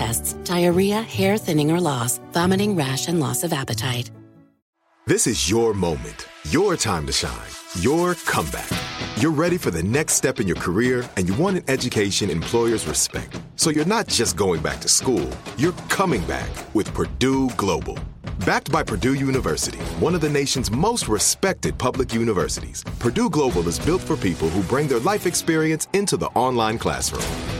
tests, diarrhea, hair thinning or loss, vomiting, rash, and loss of appetite. This is your moment, your time to shine, your comeback. You're ready for the next step in your career and you want an education employers respect. So you're not just going back to school, you're coming back with Purdue Global. Backed by Purdue University, one of the nation's most respected public universities, Purdue Global is built for people who bring their life experience into the online classroom.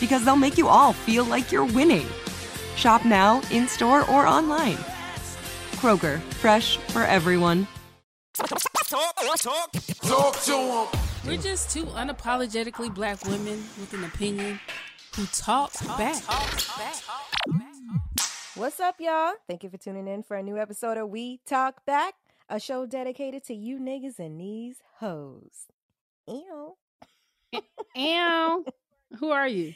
because they'll make you all feel like you're winning. Shop now, in store, or online. Kroger, fresh for everyone. We're just two unapologetically black women with an opinion who talk back. What's up, y'all? Thank you for tuning in for a new episode of We Talk Back, a show dedicated to you niggas and these hoes. Ew. Ew. Who are you?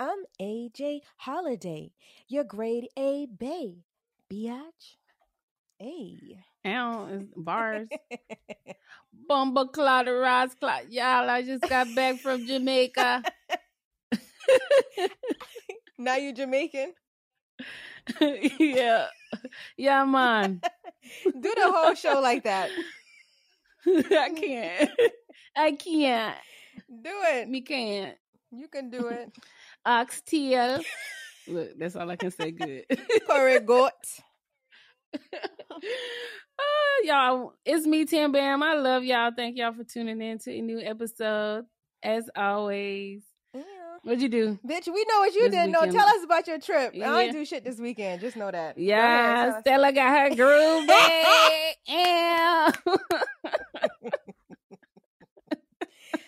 I'm AJ Holiday, your grade A bay. Biatch. Hey. Ow, bars. Bumba clot rise clot. Y'all, I just got back from Jamaica. now you Jamaican? yeah. Yeah, man. Do the whole show like that. I can't. I can't. Do it. Me can't. You can do it. Oxtail. Look, that's all I can say good. Curry goat. Oh, y'all, it's me, Tim Bam. I love y'all. Thank y'all for tuning in to a new episode. As always. Yeah. What'd you do? Bitch, we know what you This did. No, weekend. tell us about your trip. I Yeah. ain't do shit this weekend. Just know that. Go ahead, Yeah, us. Stella got her groove back. Yeah.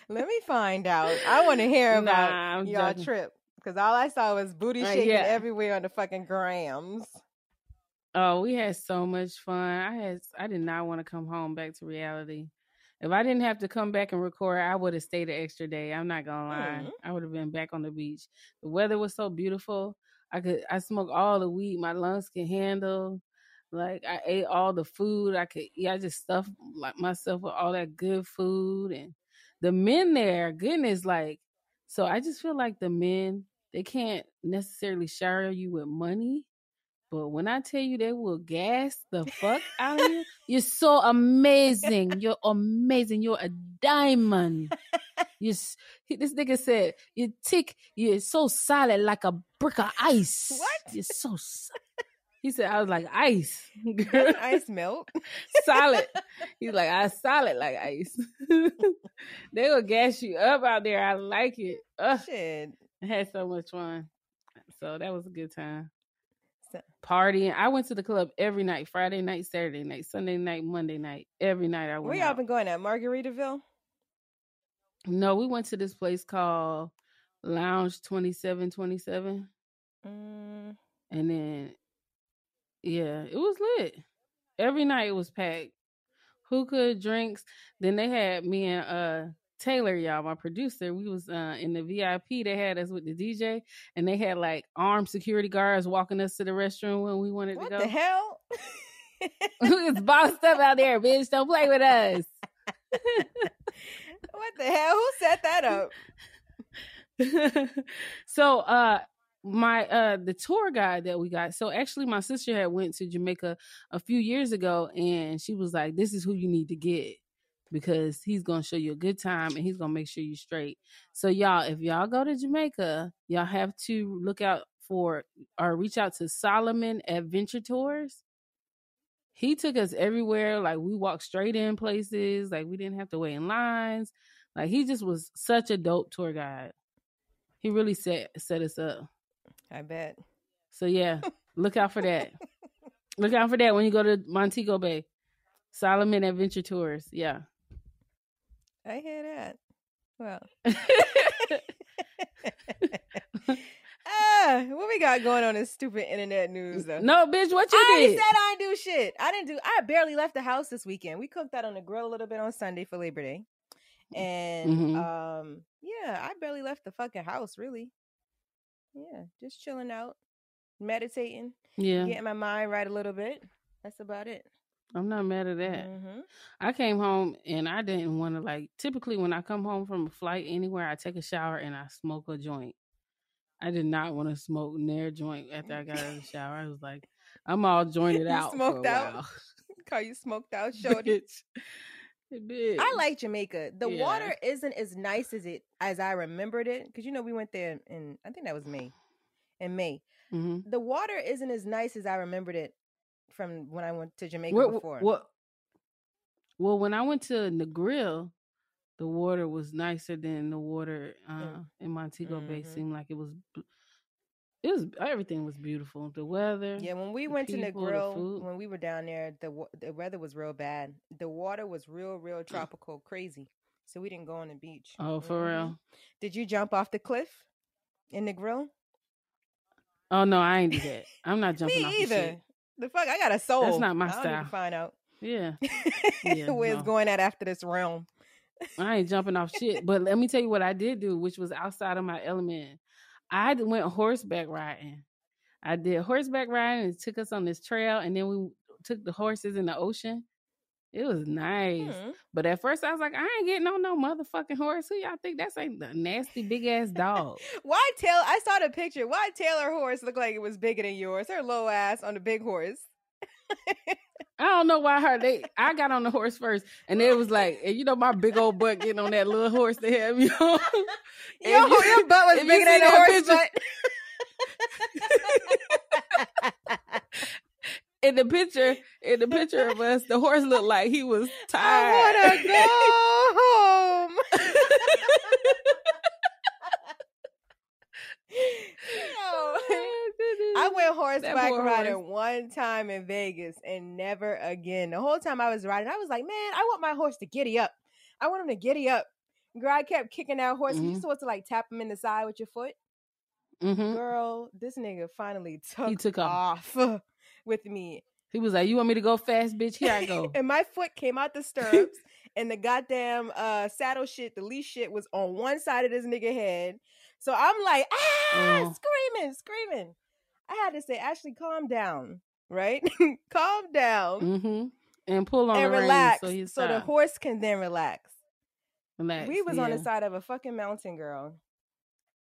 Let me find out. I want to hear about I'm your joking. trip because all I saw was booty Uh, shaking yeah. everywhere on the fucking grams. Oh, we had so much fun. I had I did not want to come home back to reality. If I didn't have to come back and record, I would have stayed an extra day. I'm not gonna lie. Mhm. I would have been back on the beach. The weather was so beautiful. I could I smoked all the weed my lungs can handle. Like I ate all the food I could eat. I just stuffed like myself with all that good food and the men there, goodness, like so I just feel like the men, they can't necessarily shower you with money. But when I tell you they will gas the fuck out of you, you're so amazing. You're amazing. You're a diamond. You, this nigga said, "You tick. You're so solid like a brick of ice. What? You're so." so-" He said, "I was like ice, Doesn't ice melt? solid." He's like, "I solid like ice." they will gas you up out there. I like it. Ugh. Shit. I had so much fun. So that was a good time. So- Partying. I went to the club every night, Friday night, Saturday night, Sunday night, Monday night. Every night I went. Where y'all out. been going at? Margaritaville? No, we went to this place called Lounge 2727. Mm, And then yeah, it was lit. Every night it was packed. Hookah, drinks. Then they had me and uh Taylor, y'all, my producer. We was uh in the VIP. They had us with the DJ, and they had like armed security guards walking us to the restroom when we wanted what to go. What the hell? was bossed up out there, bitch. Don't play with us. what the hell? Who set that up? so uh my uh the tour guide that we got so actually my sister had went to jamaica a few years ago and she was like this is who you need to get because he's gonna show you a good time and he's gonna make sure you straight so y'all if y'all go to jamaica y'all have to look out for or reach out to solomon adventure tours he took us everywhere like we walked straight in places like we didn't have to wait in lines like he just was such a dope tour guide he really set set us up. I bet. So yeah, look out for that. look out for that when you go to Montego Bay. Solomon Adventure Tours. Yeah. I hear that. Well. ah, what we got going on in stupid internet news though? no, bitch, what you I did? said I didn't do shit. I didn't do. I barely left the house this weekend. We cooked out on the grill a little bit on Sunday for Labor Day, and Mhm. um, yeah, I barely left the fucking house. Really, yeah, just chilling out, meditating, yeah, getting my mind right a little bit. That's about it. I'm not mad at that. hmm I came home and I didn't want to like. Typically, when I come home from a flight anywhere, I take a shower and I smoke a joint. I did not want to smoke near joint after I got out of the shower. I was like, I'm all jointed out. smoked out? Call you smoked out, shorty. Bitch. I like Jamaica. The Yeah. water isn't as nice as it as I remembered it because you know we went there and I think that was May. In May, hmm the water isn't as nice as I remembered it from when I went to Jamaica What, before. what? Well, when I went to Negril, the water was nicer than the water uh, in Montego Bay. Mhm. Seemed like it was. It was everything was beautiful. The weather. Yeah, when we went to people, the Negril, when we were down there, the the weather was real bad. The water was real, real tropical, crazy. So we didn't go on the beach. Oh, for Mhm. real? Did you jump off the cliff in Negril? Oh no, I ain't do that. I'm not jumping Me off either. The fuck, I got a soul. That's not my I don't need style. to find out Yeah, Yeah, where it's no. going at after this realm. I ain't jumping off shit. But let me tell you what I did do, which was outside of my element. I went horseback riding. I did horseback riding and took us on this trail, and then we took the horses in the ocean. It was nice. Hmm. But at first I was like, I ain't getting on no motherfucking horse. Who y'all think that's ain't the nasty big ass dog? Why Taylor? I saw the picture. Why Taylor horse looked like it was bigger than yours? Her low ass on the big horse. I don't know why her they I got on the horse first and it was like and you know my big old butt getting on that little horse they have you on. Yo, you- your butt was bigger than the horse picture- butt. In the picture, in the picture of us, the horse looked like he was tired. I tired. wanna go home. I went horseback riding horse. one time in Vegas and never again. The whole time I was riding, I was like, man, I want my horse to giddy up. I want him to giddy up. Girl, I kept kicking that horse. You Mhm. supposed to like tap him in the side with your foot. Mhm. Girl, this nigga finally took, took off. off. with me. He was like, "You want me to go fast, bitch? Here I go." and my foot came out the stirrups, and the goddamn uh, saddle shit, the leash shit, was on one side of this nigga head. So I'm like, ah, Oh. screaming, screaming. I had to say, Ashley, calm down, right? calm down hmm And pull on and the reins relax, so he's so the horse can then relax. relax. we was on the side of a fucking mountain, girl.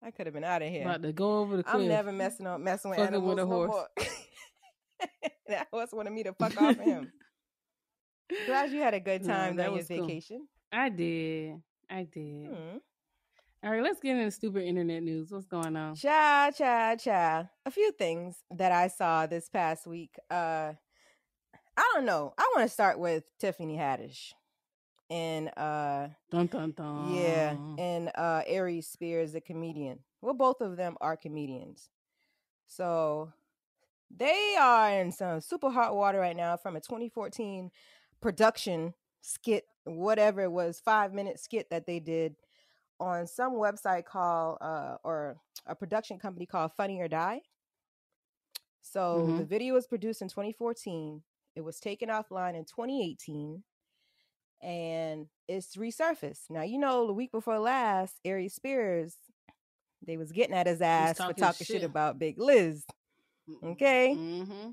I could have been out of here. about to go over the cliff. I'm never messing up, messing with Fucking animals with a horse. That horse wanted me to fuck off of him. Glad you had a good No, time that during your was cool. vacation. I did. I did. Hmm. All right, let's get into stupid internet news. What's going on? Cha cha cha. A few things that I saw this past week. Uh I don't know. I want to start with Tiffany Haddish. And uh Dun dun dun. yeah, and uh Aries Spears, the comedian. Well, both of them are comedians. So they are in some super hot water right now from a 2014 production skit, whatever it was, five minute skit that they did on some website called uh or a production company called Funny or Die. So the Mhm. video was produced in 2014. It was taken offline in 2018 and it's resurfaced. Now you know the week before last, Aries Spears, they was getting at his ass for talking talking shit shit. about Big Liz. Okay, Mm-hmm.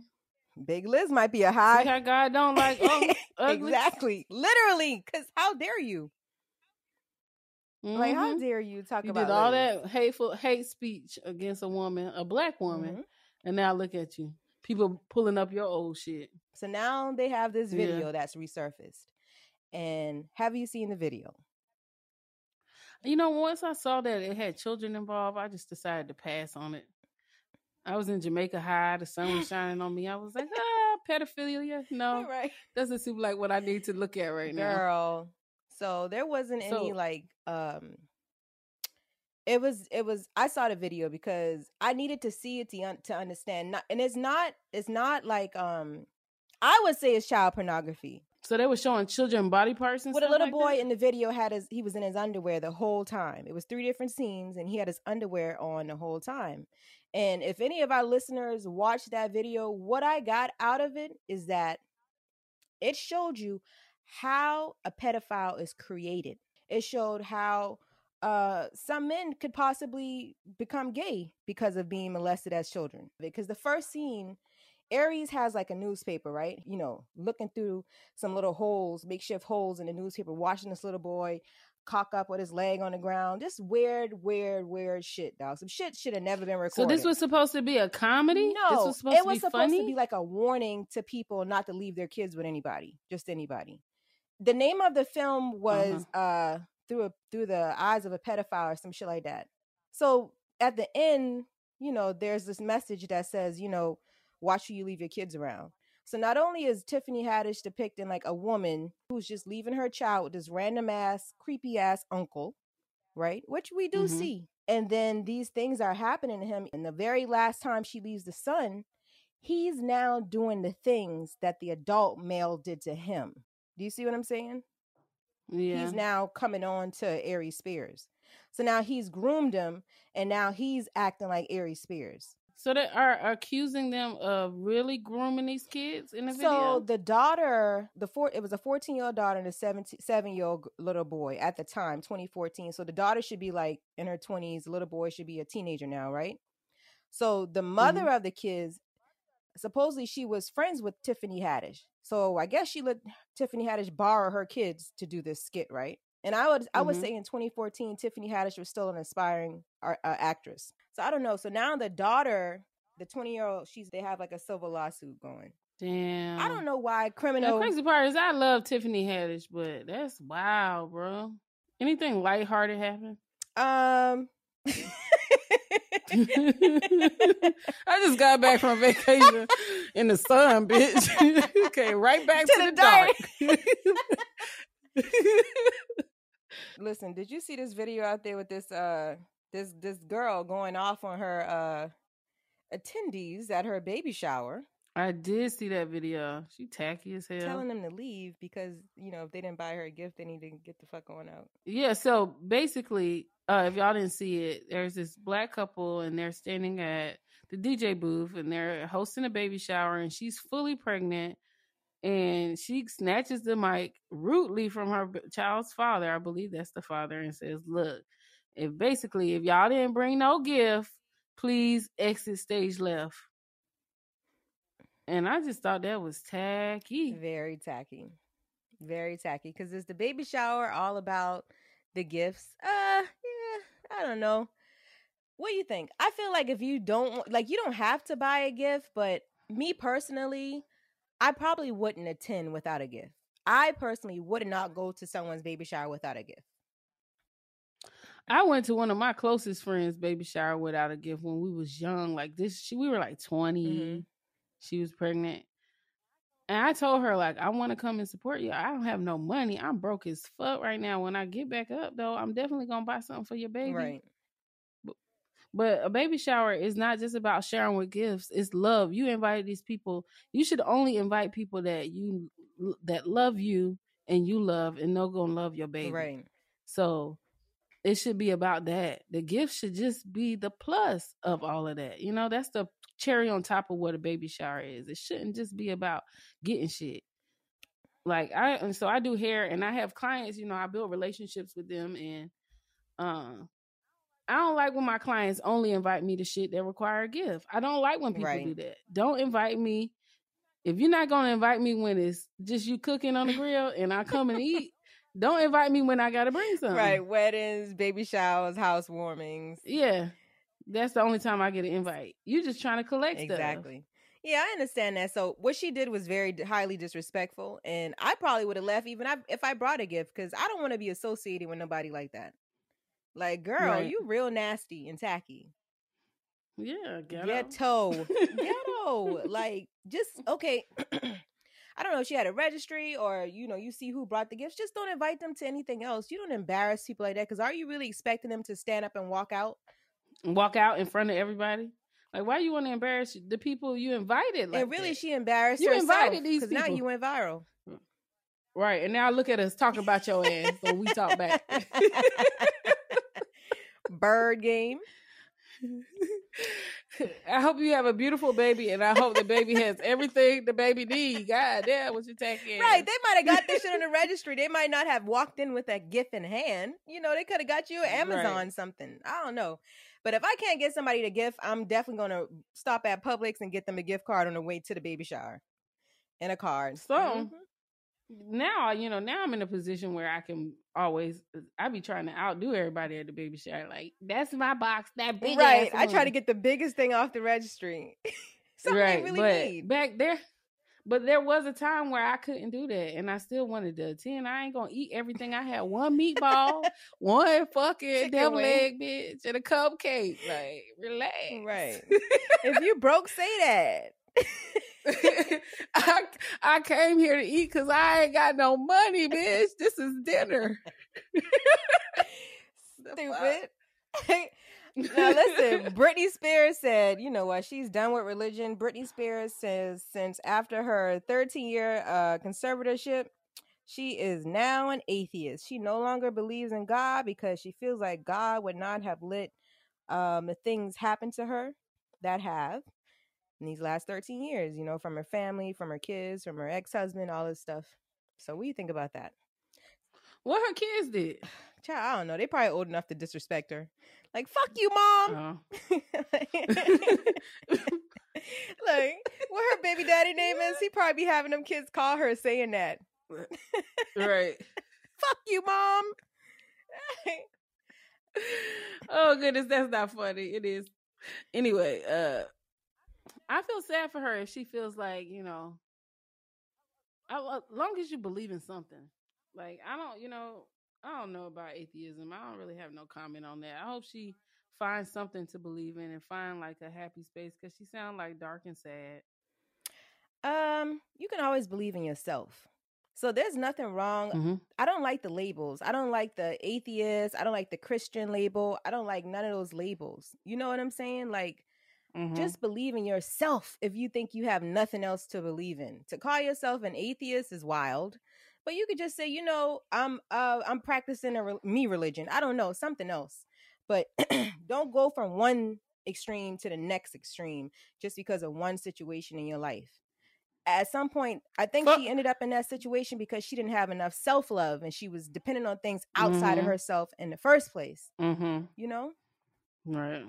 Big Liz might be a See high. how God don't like ugly? exactly, literally. Because how dare you? Like how Mhm. dare you talk You about did all that hateful hate speech against a woman, a black woman, Mhm. and now look at you. People pulling up your old shit. So now they have this Yeah. video that's resurfaced. And have you seen the video? You know, once I saw that it had children involved, I just decided to pass on it. I was in Jamaica High, the sun was shining on me. I was like, ah, pedophilia. No, right. doesn't seem like what I need to look at right now. Girl. So there wasn't any like um it was it was I saw the video because I needed to see it to un- to understand not and it's not it's not like um I would say it's child pornography. So they were showing children body parts and But a little like boy that? in the video had his he was in his underwear the whole time. It was three different scenes and he had his underwear on the whole time. And if any of our listeners watched that video, what I got out of it is that it showed you how a pedophile is created. It showed how uh some men could possibly become gay because of being molested as children. Because the first scene Aries has like a newspaper, right? You know, looking through some little holes, makeshift holes in the newspaper, watching this little boy cock up with his leg on the ground. Just weird, weird, weird shit, dog. Some shit should have never been recorded. So this was supposed to be a comedy? no, this was supposed it to was be supposed funny. to be like a warning to people not to leave their kids with anybody, just anybody. The name of the film was uh through a, through the eyes of a pedophile or some shit like that. So at the end, you know, there's this message that says, you know, watch who you leave your kids around. So not only is Tiffany Haddish depicting like a woman who's just leaving her child with this random ass, creepy ass uncle, right? Which we do Mhm. see. And then these things are happening to him. And the very last time she leaves the son, he's now doing the things that the adult male did to him. Do you see what I'm saying? yeah. He's now coming on to Aries Spears. So now he's groomed him and now he's acting like Aries Spears. So they are accusing them of really grooming these kids in the So video. So the daughter, the four, it was a 14 year old daughter and a 17, seven year old little boy at the time, 2014. So the daughter should be like in her 20s. Little boy should be a teenager now, right? So the mother Mm-hmm. of the kids, supposedly she was friends with Tiffany Haddish. So I guess she let Tiffany Haddish borrow her kids to do this skit, right? And I would I would Mhm. say in 2014, Tiffany Haddish was still an aspiring uh, actress. So I don't know. So now the daughter, the 20 year old, she's they have like a civil lawsuit going. Damn. I don't know why criminal. The crazy part is I love Tiffany Haddish, but that's wild, bro. Anything lighthearted happen? Um, I just got back from vacation in the sun, bitch. okay, right back to, To the, the dark. listen, did you see this video out there with this uh this this girl going off on her uh attendees at her baby shower, I did see that video. She tacky as hell. telling them to leave because you know if they didn't buy her a gift, they need to get the fuck on out. Yeah, so basically, uh, if y'all didn't see it, there's this black couple and they're standing at the DJ booth and they're hosting a baby shower and she's fully pregnant and she snatches the mic rudely from her child's father. I believe that's the father and says, "Look, if basically if y'all didn't bring no gift, please exit stage left." And I just thought that was tacky. Very tacky. Very tacky. Because is the baby shower all about the gifts? Uh, yeah, I don't know. What do you think? I feel like if you don't like, you don't have to buy a gift, but me personally, I probably wouldn't attend without a gift. I personally would not go to someone's baby shower without a gift. I went to one of my closest friends' baby shower without a gift when we was young. Like this, she, we were like 20 Mhm. She was pregnant, and I told her like, I want to come and support you. I don't have no money. I'm broke as fuck right now. When I get back up though, I'm definitely gonna buy something for your baby. Right. But a baby shower is not just about sharing with gifts. It's love. You invite these people. You should only invite people that you that love you and you love and know gonna love your baby. Right. So it should be about that. The gift should just be the plus of all of that. You know, that's the cherry on top of what a baby shower is. It shouldn't just be about getting shit. Like I and so I do hair and I have clients, you know, I build relationships with them and um I don't like when my clients only invite me to shit that require a gift. I don't like when people Right. do that. Don't invite me. If you're not gonna invite me when it's just you cooking on the grill and I come and eat, don't invite me when I gotta bring something. Right. Weddings, baby showers, housewarmings. Yeah. That's the only time I get an invite. You're just trying to collect stuff. Exactly. Yeah, I understand that. So what she did was very highly disrespectful, and I probably would have left even if- if I brought a gift because I don't want to be associated with nobody like that. Like, girl, Right. you real nasty and tacky. Yeah, ghetto. Ghetto, ghetto. like, just okay. I don't know. If she had a registry, or you know, you see who brought the gifts. Just don't invite them to anything else. You don't embarrass people like that. Because are you really expecting them to stand up and walk out? Walk out in front of everybody. Like, why you want to embarrass the people you invited? Like and really, that? she embarrassed You herself. invited these because now you went viral. right? And now look at us talking about your ass, so we talk back. Bird game. I hope you have a beautiful baby, and I hope the baby has everything the baby needs. God damn, what you taking? Right, they might have got this shit on the registry. They might not have walked in with that gift in hand. You know, they could have got you an Amazon Right. something. I don't know. But if I can't get somebody to gift, I'm definitely gonna stop at Publix and get them a gift card on the way to the baby shower. And a card. So Mhm. Now, you know, now I'm in a position where I can always, I be trying to outdo everybody at the baby shower. Like, that's my box, that big right. I try to get the biggest thing off the registry. Something right, really but need. back there, but there was a time where I couldn't do that, and I still wanted to attend. I ain't gonna eat everything. I had one meatball, one fucking Chicken devil wing. egg, bitch, and a cupcake. Like, relax. Right. if you broke, say that. I I came here to eat because I ain't got no money, bitch. This is dinner. Stupid. now listen, Britney Spears said, you know what, she's done with religion. Britney Spears says since after her 13 year uh, conservatorship, she is now an atheist. She no longer believes in God because she feels like God would not have let um, the things happen to her that have in these last 13 years, you know, from her family, from her kids, from her ex husband, all this stuff. So, what do you think about that? What her kids did? Child, I don't know. They probably old enough to disrespect her. Like, fuck you, mom. Oh. like, what her baby daddy name is? He probably be having them kids call her saying that. right. Fuck you, mom. oh goodness, that's not funny. It is. Anyway, uh I feel sad for her if she feels like, you know, I, as long as you believe in something. Like I don't, you know, I don't know about atheism. I don't really have no comment on that. I hope she finds something to believe in and find like a happy space because she sounds like dark and sad. Um, you can always believe in yourself. So there's nothing wrong. Mhm. I don't like the labels. I don't like the atheist. I don't like the Christian label. I don't like none of those labels. You know what I'm saying? Like Mhm. just believe in yourself if you think you have nothing else to believe in. To call yourself an atheist is wild. But you could just say, you know, I'm uh I'm practicing a re- me religion. I don't know, something else. But don't go from one extreme to the next extreme just because of one situation in your life. At some point, I think Fuck. she ended up in that situation because she didn't have enough self love and she was dependent on things outside of Mhm. herself in the first place. Mm-hmm. You know, Right.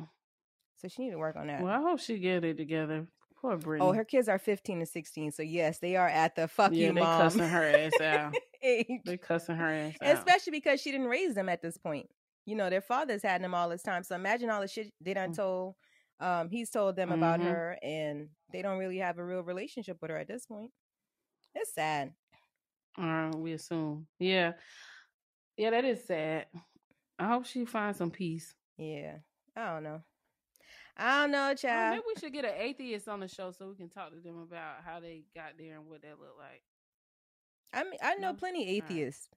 So she need to work on that. Well, I hope she get it together. Poor Britney. Oh, her kids are 15 and 16. So, yes, they are at the fuck yeah, you, they mom. cussing her ass out. They cussing her ass out. Especially because she didn't raise them at this point. You know, their fathers had them all this time. So, imagine all the shit they done told. Um, he's told them about Mhm. her, and they don't really have a real relationship with her at this point. It's sad. Uh, we assume. Yeah. Yeah, that is sad. I hope she finds some peace. Yeah. I don't know. I don't know, Oh, child. maybe we should get an atheist on the show so we can talk to them about how they got there and what that looked like. I mean, I know No? plenty atheists.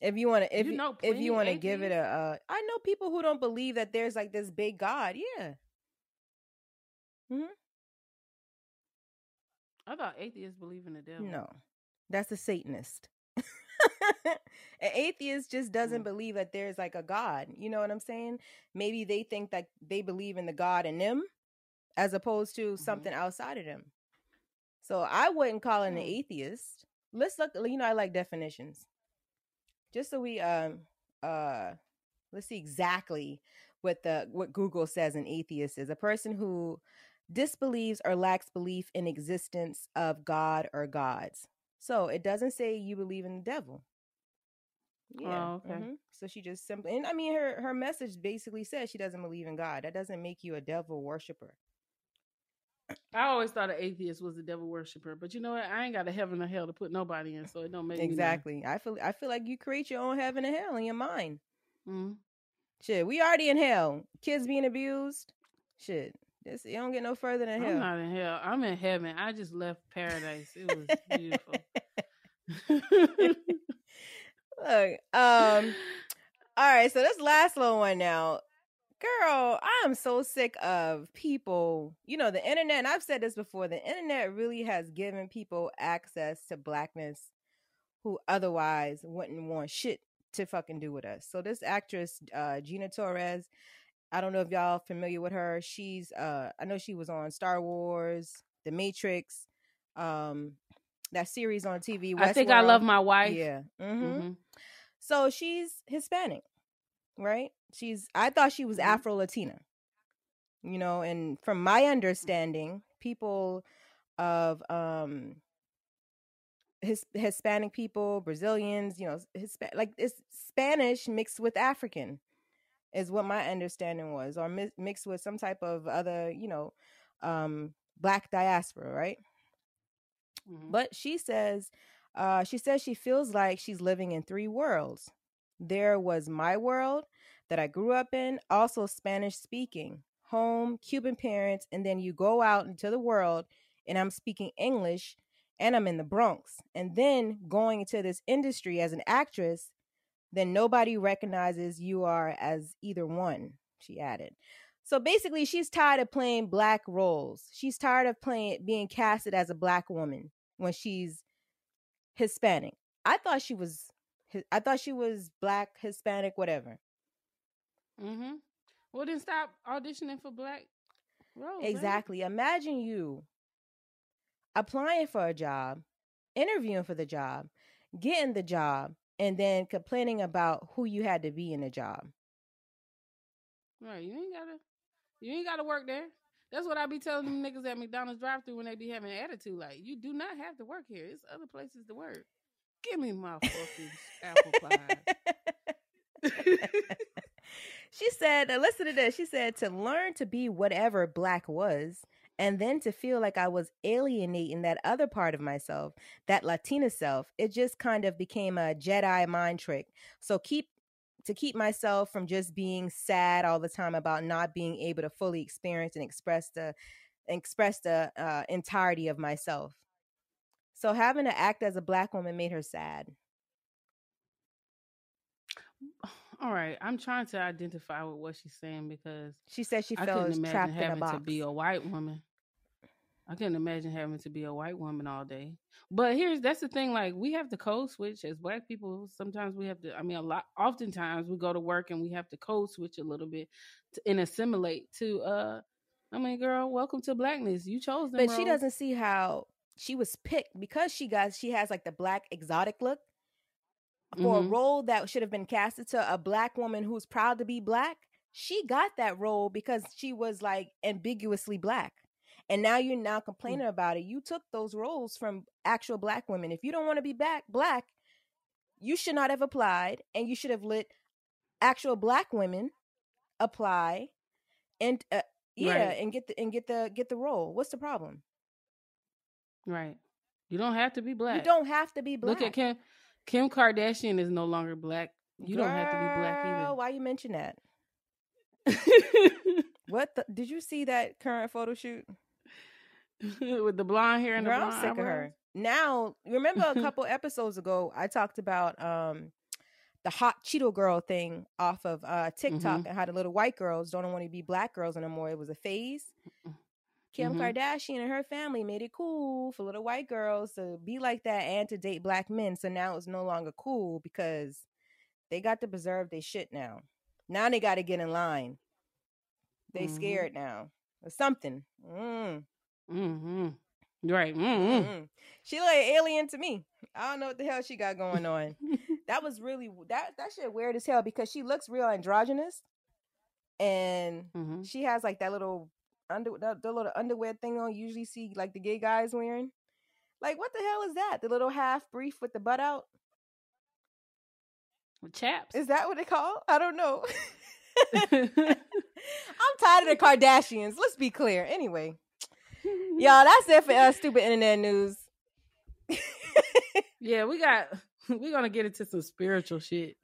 If you want to, if You you, know if you want to give it a, uh, I know people who don't believe that there's like this big God. Yeah. Hmm. I thought atheists believe in the devil. No, that's a Satanist. An atheist just doesn't Mm. believe that there's like a God. You know what I'm saying? Maybe they think that they believe in the God in them as opposed to Mm-hmm. something outside of them. So I wouldn't call an Hmm. atheist. Let's look, you know, I like definitions. Just so we um uh let's see exactly what the what Google says an atheist is. A person who disbelieves or lacks belief in existence of God or gods. So it doesn't say you believe in the devil. Yeah. Oh, okay. mhm. So she just simply, and I mean, her her message basically says she doesn't believe in God. That doesn't make you a devil worshiper. I always thought an atheist was a devil worshiper, but you know what? I ain't got a heaven or hell to put nobody in, so it don't make me. Exactly. I feel I feel like you create your own heaven and hell in your mind. Mhm. Shit, we already in hell. Kids being abused. Shit, this it don't get no further than hell. I'm not in hell. I'm in heaven. I just left paradise. It was beautiful. Look, um, all right. So this last little one now, girl. I am so sick of people. You know, the internet. And I've said this before. The internet really has given people access to blackness who otherwise wouldn't want shit to fucking do with us. So this actress, uh, Gina Torres. I don't know if y'all familiar with her. She's uh I know she was on Star Wars, The Matrix, um that series on TV. I think I love my wife. Yeah. hmm Mhm. So she's Hispanic, right? She's I thought she was Mhm. Afro Latina. You know, and from my understanding, people of um his Hispanic people, Brazilians, you know, Hispa- like it's Spanish mixed with African is what my understanding was or mi- mixed with some type of other, you know, um black diaspora, right? Mhm. But she says, uh, she says she feels like she's living in three worlds. There was my world that I grew up in, also Spanish speaking, home, Cuban parents, and then you go out into the world and I'm speaking English and I'm in the Bronx. And then going into this industry as an actress, then nobody recognizes you are as either one, she added. So basically, she's tired of playing black roles. She's tired of playing being casted as a black woman when she's Hispanic. I thought she was I thought she was black, Hispanic, whatever. Mhm. Well, then stop auditioning for black roles. Exactly. Imagine you applying for a job, interviewing for the job, getting the job, and then complaining about who you had to be in the job. Right. You ain't gotta. You ain't gotta work there. That's what I be telling them niggas at McDonald's drive-through when they be having an attitude. Like, you do not have to work here. It's other places to work. Give me my fucking apple pie. she said, listen to this. She said, to learn to be whatever black was, and then to feel like I was alienating that other part of myself, that Latina self, it just kind of became a Jedi mind trick. So keep to keep myself from just being sad all the time about not being able to fully experience and express the express the uh, entirety of myself. So having to act as a black woman made her sad. All right, I'm trying to identify with what she's saying because She said she couldn't trapped in a box. to be a white woman. I couldn't imagine having to be a white woman all day. But here's that's the thing: like we have to code switch as black people. Sometimes we have to. I mean, a lot. Oftentimes we go to work and we have to code switch a little bit to, and assimilate to uh I mean, girl, welcome to blackness. You chose them. But she doesn't see how she was picked because she got she has like the black exotic look for Mhm. a role that should have been casted to a black woman who's proud to be black. She got that role because she was like ambiguously black. And now you're now Mm. complaining about it. You took those roles from actual black women. If you don't want to be back black, you should not have applied and you should have let actual black women apply and uh, yeah, Right. and get the and get the get the role. What's the problem? Right. You don't have to be black. You don't have to be black. Look at Kim. Kim Kardashian is no longer black. You don't have to be black Girl, Why you mention that? What the, did you see that current photo shoot? With the blonde hair and Girl, the I'm blonde sick of her. Now, remember a couple episodes ago, I talked about um the hot Cheeto girl thing off of uh TikTok Mhm. and how the little white girls don't want to be black girls anymore. It was a phase. Kim Mhm. Kardashian and her family made it cool for little white girls to be like that and to date black men. So now it's no longer cool because they got to preserve their shit now. Now they got to get in line. They Mhm. scared now or something. Mm. Mm-hmm. Right. Mm-hmm. Mm. She like alien to me. I don't know what the hell she got going on. that was really that that shit weird as hell because she looks real androgynous, and Mm-hmm. she has like that little under the, the little underwear thing on. You usually see like the gay guys wearing. Like what the hell is that? The little half brief with the butt out. Chaps. Is that what they call? I don't know. I'm tired of the Kardashians. Let's be clear. Anyway, y'all, that's it for us. Stupid internet news. yeah, we got. We're gonna get into some spiritual shit.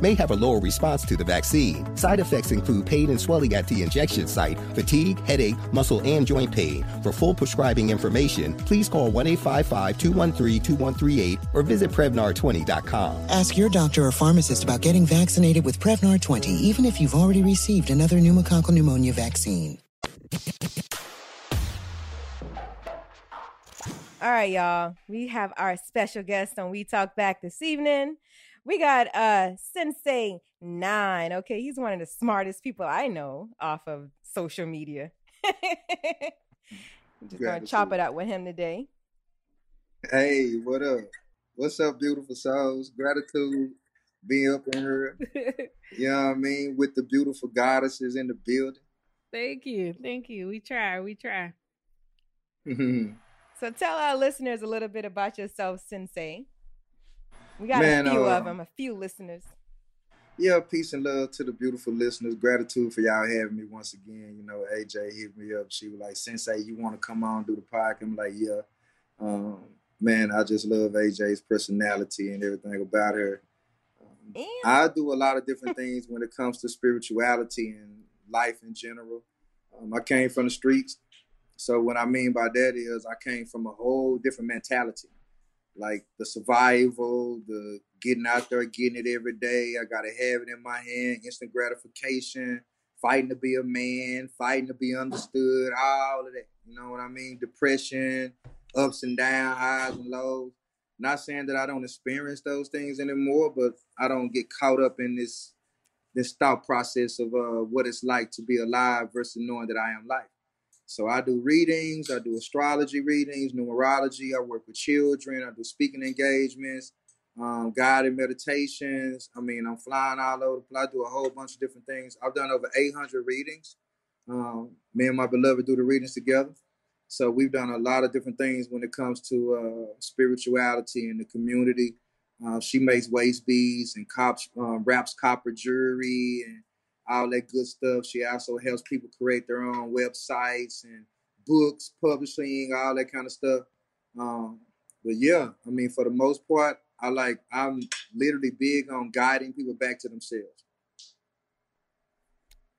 may have a lower response to the vaccine. Side effects include pain and swelling at the injection site, fatigue, headache, muscle, and joint pain. For full prescribing information, please call 1 855 213 2138 or visit Prevnar20.com. Ask your doctor or pharmacist about getting vaccinated with Prevnar 20, even if you've already received another pneumococcal pneumonia vaccine. All right, y'all. We have our special guest on We Talk Back this evening. We got uh Sensei Nine. Okay, he's one of the smartest people I know off of social media. I'm just gonna chop it up with him today. Hey, what up? What's up, beautiful souls? Gratitude being up in here. You know what I mean? With the beautiful goddesses in the building. Thank you. Thank you. We try. We try. So tell our listeners a little bit about yourself, Sensei. We got Man, a few uh, of them, a few listeners. yeah, peace and love to the beautiful listeners. Gratitude for y'all having me once again. You know, AJ hit me up. She was like, Sensei, you want to come on do the podcast? I'm like, yeah. Um, man, I just love AJ's personality and everything about her. Um, I do a lot of different things when it comes to spirituality and life in general. Um, I came from the streets. So what I mean by that is I came from a whole different mentality. Like the survival, the getting out there, getting it every day. I gotta have it in my hand, instant gratification, fighting to be a man, fighting to be understood, all of that. You know what I mean? Depression, ups and downs, highs and lows. Not saying that I don't experience those things anymore, but I don't get caught up in this this thought process of uh, what it's like to be alive versus knowing that I am life. So I do readings, I do astrology readings, numerology. I work with children. I do speaking engagements, um, guided meditations. I mean, I'm flying all over the place. I do a whole bunch of different things. I've done over 800 readings. Um, me and my beloved do the readings together. So we've done a lot of different things when it comes to uh, spirituality in the community. Uh, she makes waist beads and cops, um, wraps copper jewelry and all that good stuff. She also helps people create their own websites and books, publishing, all that kind of stuff. Um, but yeah, I mean, for the most part, I like I'm literally big on guiding people back to themselves.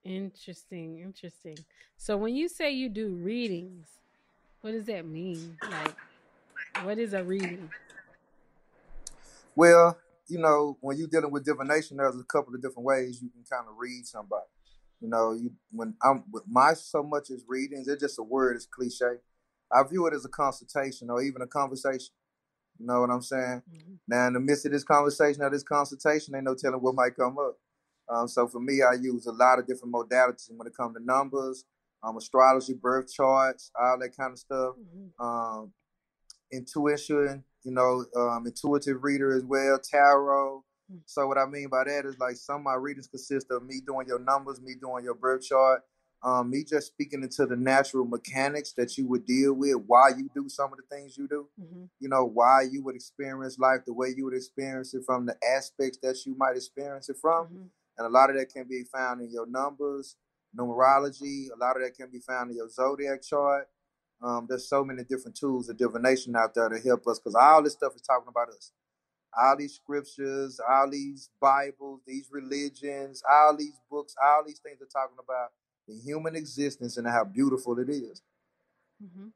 Interesting. Interesting. So when you say you do readings, what does that mean? Like, what is a reading? Well, you know, when you're dealing with divination, there's a couple of different ways you can kind of read somebody. You know, you when I'm with my so much as readings, it's just a word, it's cliche. I view it as a consultation or even a conversation. You know what I'm saying? Now, in the midst of this conversation or this consultation, ain't no telling what might come up. Um, so for me, I use a lot of different modalities when it comes to numbers, um, astrology, birth charts, all that kind of stuff. Um, intuition, you know, um, intuitive reader as well, tarot. So what I mean by that is like some of my readings consist of me doing your numbers, me doing your birth chart, um, me just speaking into the natural mechanics that you would deal with, why you do some of the things you do. You know, why you would experience life the way you would experience it from the aspects that you might experience it from. And a lot of that can be found in your numbers, numerology. A lot of that can be found in your zodiac chart. Um, there's so many different tools of divination out there to help us because all this stuff is talking about us. All these scriptures, all these Bibles, these religions, all these books, all these things are talking about the human existence and how beautiful it is. Mm-hmm.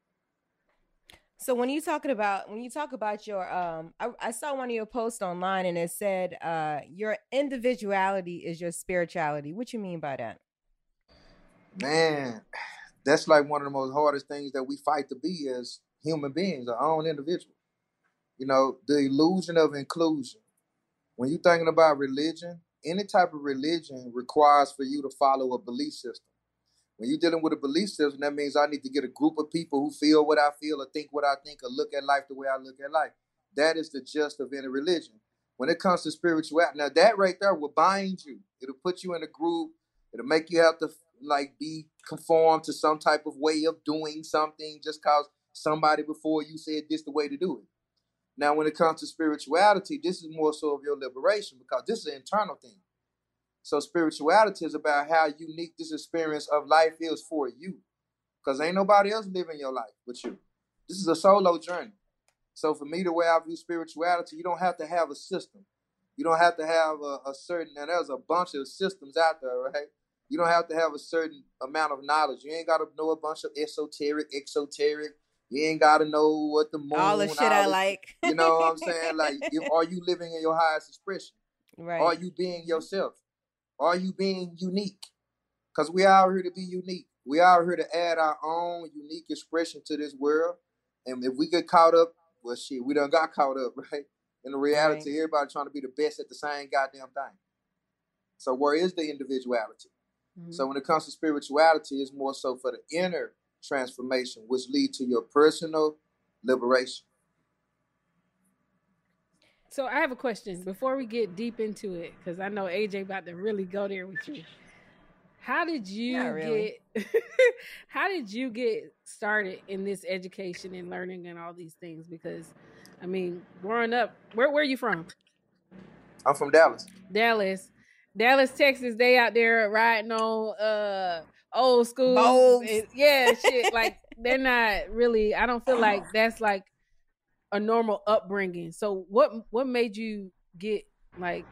So when you talking about when you talk about your um I, I saw one of your posts online and it said uh your individuality is your spirituality. What you mean by that? Man, that's like one of the most hardest things that we fight to be as human beings, our own individual. You know, the illusion of inclusion. When you're thinking about religion, any type of religion requires for you to follow a belief system. When you're dealing with a belief system, that means I need to get a group of people who feel what I feel or think what I think or look at life the way I look at life. That is the gist of any religion. when it comes to spirituality, now that right there will bind you. It'll put you in a group. It'll make you have to like be conformed to some type of way of doing something just cause somebody before you said this the way to do it. Now, when it comes to spirituality, this is more so of your liberation because this is an internal thing. So spirituality is about how unique this experience of life is for you. Because ain't nobody else living your life but you. This is a solo journey. So for me, the way I view spirituality, you don't have to have a system. You don't have to have a, a certain, and there's a bunch of systems out there, right? You don't have to have a certain amount of knowledge. You ain't got to know a bunch of esoteric, exoteric. You ain't got to know what the moon. All the shit I like. you know what I'm saying? Like, if, are you living in your highest expression? Right. Are you being yourself? Are you being unique? Because we are here to be unique. We are here to add our own unique expression to this world. And if we get caught up, well, shit, we done got caught up, right? In the reality, right. everybody trying to be the best at the same goddamn thing. So where is the individuality? Mm-hmm. So when it comes to spirituality, it's more so for the inner transformation, which lead to your personal liberation. So I have a question before we get deep into it, because I know AJ about to really go there with you. How did you really. get how did you get started in this education and learning and all these things? Because I mean, growing up, where where are you from? I'm from Dallas. Dallas. Dallas, Texas, they out there riding on uh old school. And, yeah, shit. like they're not really I don't feel like that's like a normal upbringing. So what what made you get like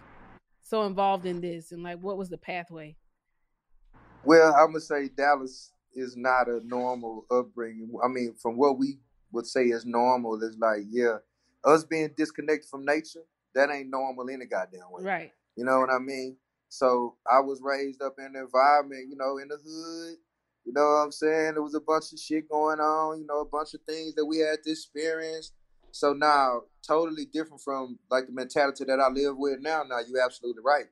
so involved in this and like what was the pathway? Well, I'm gonna say Dallas is not a normal upbringing. I mean, from what we would say is normal, is like, yeah, us being disconnected from nature, that ain't normal any goddamn way. Right. You know what I mean? So I was raised up in an environment, you know, in the hood. You know what I'm saying? There was a bunch of shit going on, you know, a bunch of things that we had to experience. So now, totally different from like the mentality that I live with now. Now, you're absolutely right.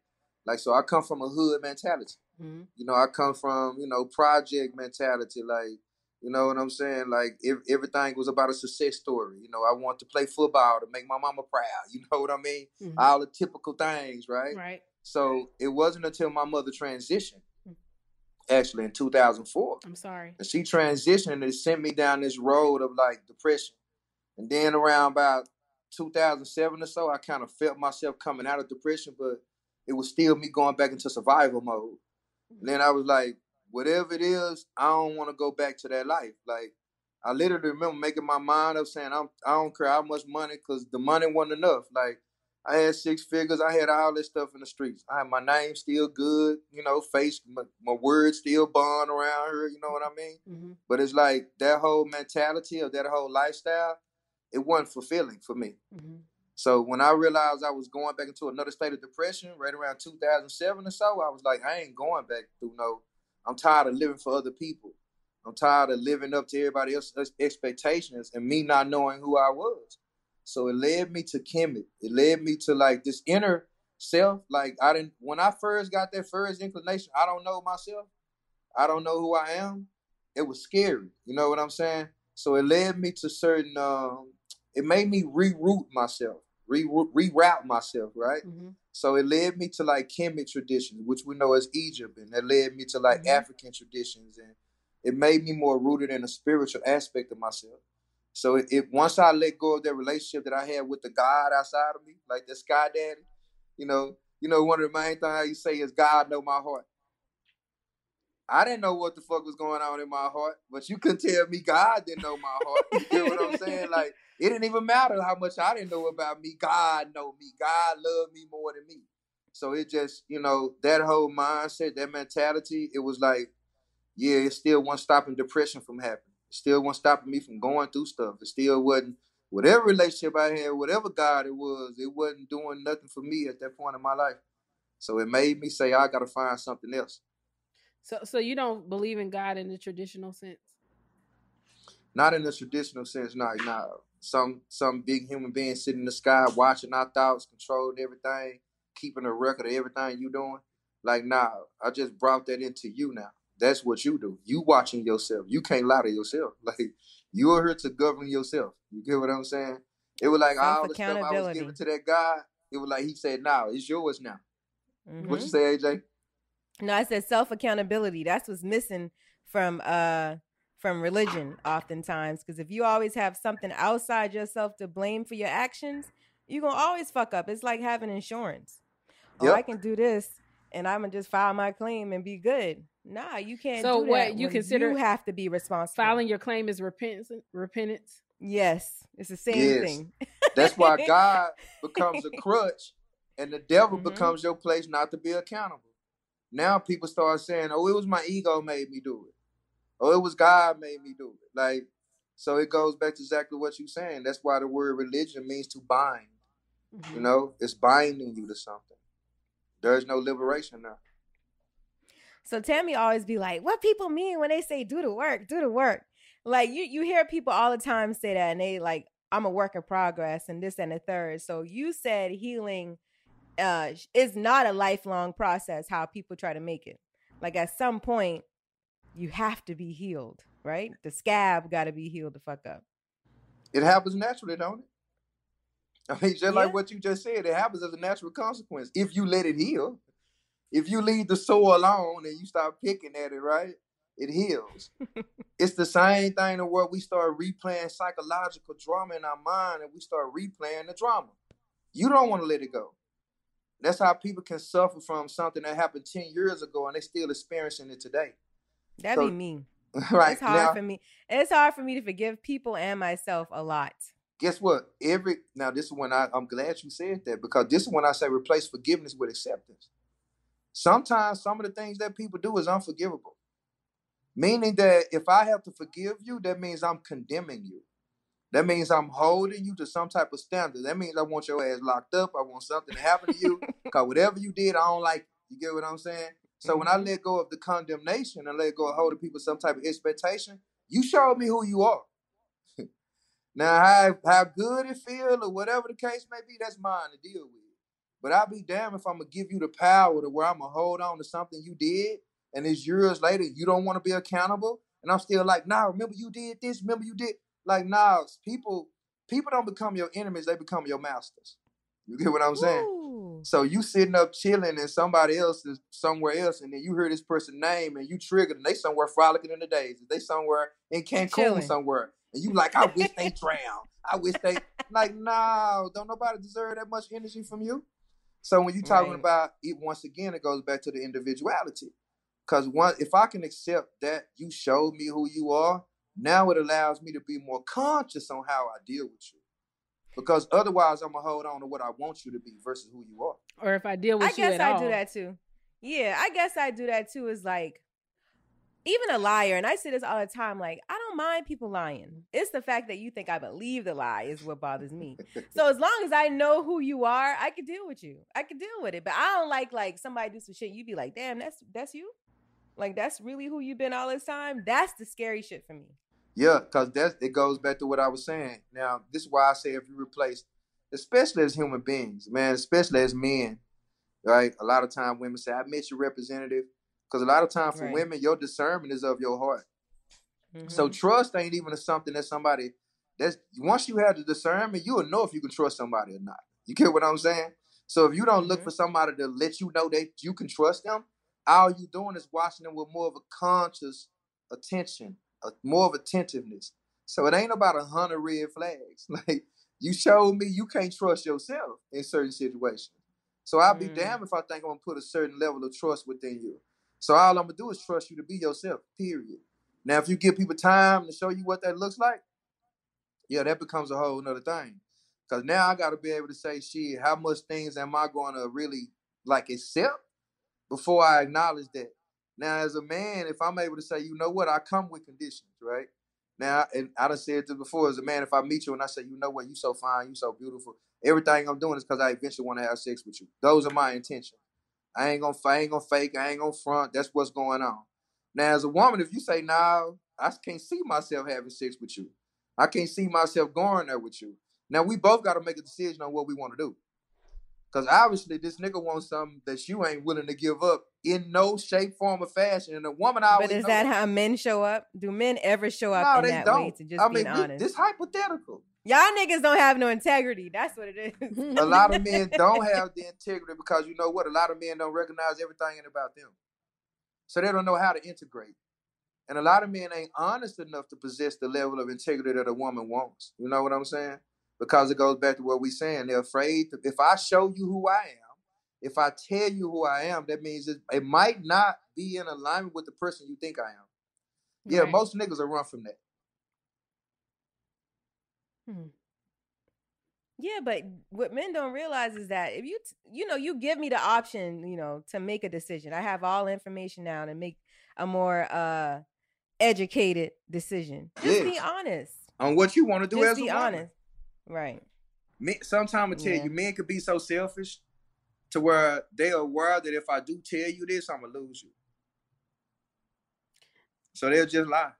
Like, so I come from a hood mentality. Mm-hmm. You know, I come from, you know, project mentality. Like, you know what I'm saying? Like, if, everything was about a success story. You know, I want to play football to make my mama proud. You know what I mean? Mm-hmm. All the typical things, right? Right. So it wasn't until my mother transitioned, mm. actually in 2004. I'm sorry. And she transitioned and it sent me down this road of like depression. And then around about 2007 or so, I kind of felt myself coming out of depression, but it was still me going back into survival mode. And then I was like, whatever it is, I don't want to go back to that life. Like, I literally remember making my mind up saying, I'm, I don't care how much money, because the money wasn't enough. Like, I had six figures. I had all this stuff in the streets. I had my name still good, you know, face, my, my words still bond around here, you know what I mean? Mm-hmm. But it's like that whole mentality of that whole lifestyle, it wasn't fulfilling for me. Mm-hmm. So when I realized I was going back into another state of depression, right around 2007 or so, I was like, I ain't going back through no. I'm tired of living for other people. I'm tired of living up to everybody else's expectations and me not knowing who I was. So it led me to Kemet. It led me to like this inner self. Like I didn't when I first got that first inclination, I don't know myself. I don't know who I am. It was scary. You know what I'm saying? So it led me to certain um, it made me reroute myself re- reroute myself, right? Mm-hmm. So it led me to like Kemet traditions, which we know as Egypt, and that led me to like mm-hmm. African traditions, and it made me more rooted in a spiritual aspect of myself. So it, it once I let go of that relationship that I had with the God outside of me, like the Sky Daddy, you know, you know, one of the main things you say is God know my heart. I didn't know what the fuck was going on in my heart, but you couldn't tell me God didn't know my heart. You know what I'm saying? Like it didn't even matter how much I didn't know about me. God know me. God loved me more than me. So it just, you know, that whole mindset, that mentality, it was like, yeah, it still wasn't stopping depression from happening. Still wasn't stopping me from going through stuff. It still wasn't whatever relationship I had, whatever God it was, it wasn't doing nothing for me at that point in my life. So it made me say, I gotta find something else. So so you don't believe in God in the traditional sense? Not in the traditional sense, no, no some some big human being sitting in the sky watching our thoughts, controlling everything, keeping a record of everything you're doing. Like, nah, I just brought that into you now. That's what you do. You watching yourself. You can't lie to yourself. Like you are here to govern yourself. You get what I'm saying? It was like all the stuff I was giving to that guy. it was like he said, "Now it's yours now." Mm-hmm. What you say, AJ? No, I said self accountability. That's what's missing from uh from religion oftentimes. Because if you always have something outside yourself to blame for your actions, you're gonna always fuck up. It's like having insurance. Yep. Oh, I can do this and I'm gonna just file my claim and be good. Nah, you can't. So do what that you consider you have to be responsible. Filing your claim is repentance. Repentance. Yes, it's the same Yes. thing. That's why God becomes a crutch and the devil Mm-hmm. becomes your place not to be accountable. Now people start saying, "Oh, it was my ego made me do it. Oh, it was God made me do it." Like, so it goes back to exactly what you're saying. That's why the word religion means to bind. Mm-hmm. You know, it's binding you to something. There's no liberation now. So Tammy always be like, "What people mean when they say do the work, do the work?" Like you, you hear people all the time say that, and they like, "I'm a work in progress," and this and the third. So you said healing uh is not a lifelong process. How people try to make it. Like at some point, you have to be healed, right? The scab got to be healed to fuck up. It happens naturally, don't it? I mean, just Yeah. like what you just said, it happens as a natural consequence if you let it heal. If you leave the sore alone and you start picking at it, right? It heals. it's the same thing to where we start replaying psychological drama in our mind and we start replaying the drama. You don't want to let it go. That's how people can suffer from something that happened 10 years ago and they still experiencing it today. That'd So- be me. right It's hard now, for me. It's hard for me to forgive people and myself a lot. guess what? Every now this is when I, I'm glad you said that because this is when I say replace forgiveness with acceptance. Sometimes some of the things that people do is unforgivable. Meaning that if I have to forgive you, that means I'm condemning you. That means I'm holding you to some type of standard. That means I want your ass locked up. I want something to happen to you. Because whatever you did, I don't like. it. You get what I'm saying? So when I mm-hmm. let go of the condemnation and let go of holding people some type of expectation, you showed me who you are. Now, how how good it feel or whatever the case may be, that's mine to deal with. But I'll be damned if I'm gonna give you the power to where I'm gonna hold on to something you did, and it's years later you don't want to be accountable, and I'm still like, nah, remember you did this, remember you did like, nah, people people don't become your enemies, they become your masters. You get what I'm saying? So you sitting up chilling and somebody else is somewhere else, and then you hear this person's name and you triggered, and they somewhere frolicking in the days. They somewhere in Cancun Chilling. somewhere. And you like, I wish they drown. I wish they like, no, don't nobody deserve that much energy from you. So when you're talking Right. about it, once again, it goes back to the individuality. Because one, if I can accept that you showed me who you are, now it allows me to be more conscious on how I deal with you. Because otherwise, I'm gonna hold on to what I want you to be versus who you are. Or if I deal with I you guess at I all. do that too. Yeah, I guess I do that too. Is like even a liar, and I say this all the time. Like I don't mind people lying. It's the fact that you think I believe the lie is what bothers me. so as long as I know who you are, I can deal with you. I can deal with it. But I don't like like somebody do some shit. You be like, damn, that's that's you. Like that's really who you've been all this time. That's the scary shit for me. Yeah, because that's it goes back to what I was saying. Now, this is why I say if you replace, especially as human beings, man, especially as men, right? A lot of time women say, I met your representative. Because a lot of times for Right. women, your discernment is of your heart. Mm-hmm. So trust ain't even something that somebody that's once you have the discernment, you will know if you can trust somebody or not. You get what I'm saying? So if you don't look for somebody to let you know that you can trust them, all you're doing is watching them with more of a conscious attention, a, more of attentiveness. So it ain't about a hundred red flags. Like you showed me you can't trust yourself in certain situations. So I'll be Mm. damned if I think I'm gonna put a certain level of trust within you. So all I'm gonna do is trust you to be yourself. Period. Now, if you give people time to show you what that looks like, yeah, that becomes a whole nother thing. Cause now I gotta be able to say, shit, how much things am I gonna really like accept before I acknowledge that? Now, as a man, if I'm able to say, you know what, I come with conditions, right? Now, and I done said this before, as a man, if I meet you and I say, you know what, you so fine, you so beautiful, everything I'm doing is because I eventually want to have sex with you. Those are my intentions. I ain't gonna, I ain't gonna fake, I ain't gonna front. That's what's going on. Now, as a woman, if you say, no, I can't see myself having sex with you. I can't see myself going there with you. Now, we both got to make a decision on what we want to do. Because obviously, this nigga wants something that you ain't willing to give up in no shape, form, or fashion. And a woman always But is know that how men show up? Do men ever show up no, in they that don't. way? To just I mean, honest. this hypothetical. Y'all niggas don't have no integrity. That's what it is. a lot of men don't have the integrity because you know what? A lot of men don't recognize everything about them. So they don't know how to integrate. And a lot of men ain't honest enough to possess the level of integrity that a woman wants. You know what I'm saying? Because it goes back to what we're saying. They're afraid. To, if I show you who I am, if I tell you who I am, that means it, it might not be in alignment with the person you think I am. Yeah, Right. most niggas are run from that. Hmm. Yeah, but what men don't realize is that if you, t- you know, you give me the option, you know, to make a decision. I have all information now to make a more uh educated decision. Just be honest. On what you want to do Just as a be honest. Right. Men, sometimes I tell Yeah. you, men could be so selfish to where they are aware that if I do tell you this, I'm gonna lose you. So they'll just lie.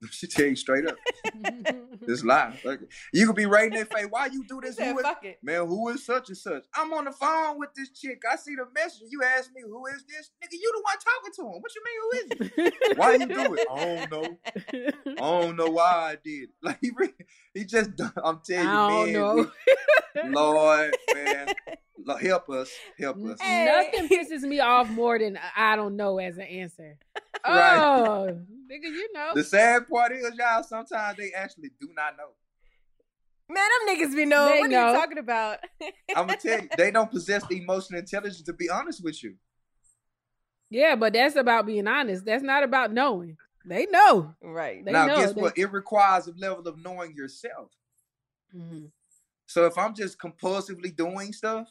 She tell you straight up. just lie. Like, you could be right in their face. Why you do this? said, Who is. Man, who is such and such? I'm on the phone with this chick. I see the message. You ask me who is this? Nigga, you the one talking to him. What you mean who is it? Why you do it? I don't know. I don't know why I did. Like he, really, he just. I'm telling you, don't man. know. we- Lord, man, Lord, help us, help us. Nothing pisses me off more than I don't know as an answer. Right. Oh, nigga, you know. The sad part is, y'all, sometimes they actually do not know. Man, them niggas be knowing. They what are you talking about? I'm gonna tell you, they don't possess the emotional intelligence to be honest with you. Yeah, but that's about being honest. That's not about knowing. They know. Right. They now, know. guess They- what? It requires a level of knowing yourself. Mhm. So if I'm just compulsively doing stuff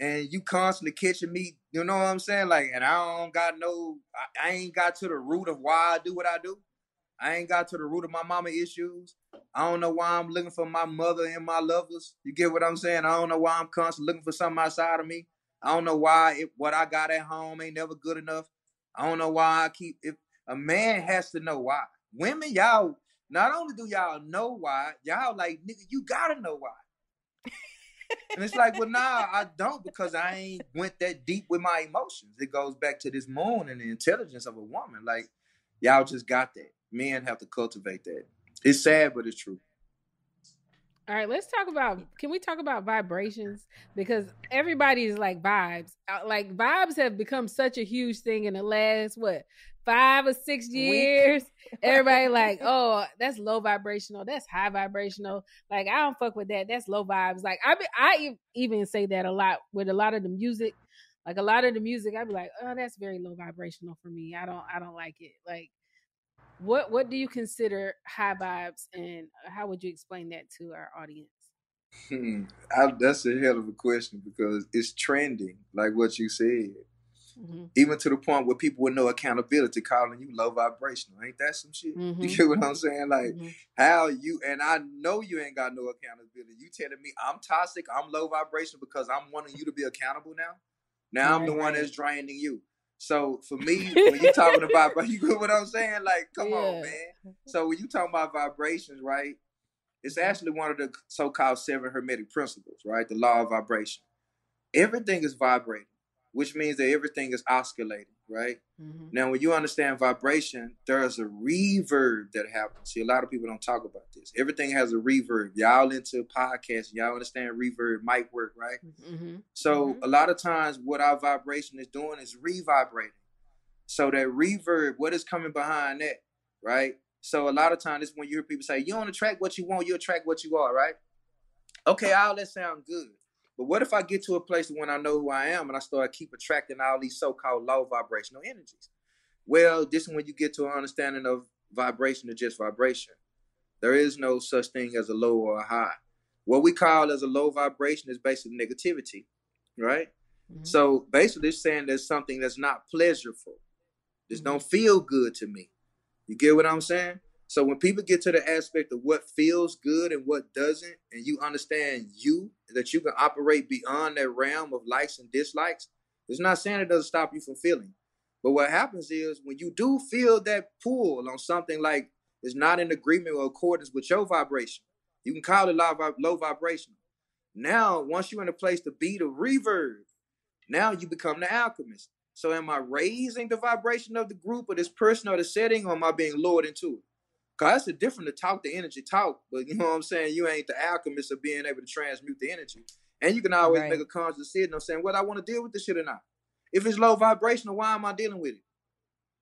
and you constantly catching me, you know what I'm saying? Like, and I don't got no, I, I ain't got to the root of why I do what I do. I ain't got to the root of my mama issues. I don't know why I'm looking for my mother and my lovers. You get what I'm saying? I don't know why I'm constantly looking for something outside of me. I don't know why it, what I got at home ain't never good enough. I don't know why I keep. If a man has to know why. Women, y'all, not only do y'all know why, y'all like nigga, you gotta know why. And it's like, well, nah, I don't because I ain't went that deep with my emotions. It goes back to this moon and the intelligence of a woman. Like, y'all just got that. Men have to cultivate that. It's sad, but it's true. All right, let's talk about. Can we talk about vibrations? Because everybody is like vibes. Uh, Like vibes have become such a huge thing in the last what five or six years. Everybody like, oh, that's low vibrational. That's high vibrational. Like I don't fuck with that. That's low vibes. Like I be, I even say that a lot with a lot of the music. Like a lot of the music, I'd be like, oh, that's very low vibrational for me. I don't I don't like it. Like what what do you consider high vibes and how would you explain that to our audience? Hmm. I, that's a hell of a question because it's trending, like what you said. Mm-hmm. Even to the point where people with no accountability calling you low vibrational. Ain't that some shit? You Mhm. get what I'm saying? Like Mm-hmm. how you and I know you ain't got no accountability. You telling me I'm toxic, I'm low vibration because I'm wanting you to be accountable now. Now I'm the one right. that's draining you. So for me, when you talking about, but you get what I'm saying? Like, come on, man. So when you talking about vibrations, right? It's Mm-hmm. actually one of the so-called seven hermetic principles, right? The law of vibration. Everything is vibrating, which means that everything is oscillating, right? Mm-hmm. Now, when you understand vibration, there's a reverb that happens. See, a lot of people don't talk about this. Everything has a reverb. Y'all into podcasts, y'all understand reverb might work, right? Mm-hmm. So a lot of times, what our vibration is doing is revibrating. So that reverb, what is coming behind that, right? So a lot of times, it's when you hear people say, "You don't attract what you want, you attract what you are," right? Okay, all that sound good, but what if I get to a place when I know who I am and I start keep attracting all these so-called low vibrational energies? Well, this is when you get to an understanding of vibration or just vibration. There is no such thing as a low or a high. What we call as a low vibration is basically negativity, right? Mm-hmm. So basically, it's saying there's something that's not pleasurable. This mm-hmm. don't feel good to me. You get what I'm saying? So when people get to the aspect of what feels good and what doesn't, and you understand you that you can operate beyond that realm of likes and dislikes, it's not saying it doesn't stop you from feeling. But what happens is when you do feel that pull on something like it's not in agreement or accordance with your vibration, you can call it low, low vibration. Now, once you're in a place to be the reverb, now you become the alchemist. So am I raising the vibration of the group or this person or the setting, or am I being lured into it? Cause it's different to talk the energy talk, but you know what I'm saying? You ain't the alchemist of being able to transmute the energy. And you can always Right. make a conscious decision of saying whether I want to deal with this shit or not. If it's low vibrational, why am I dealing with it?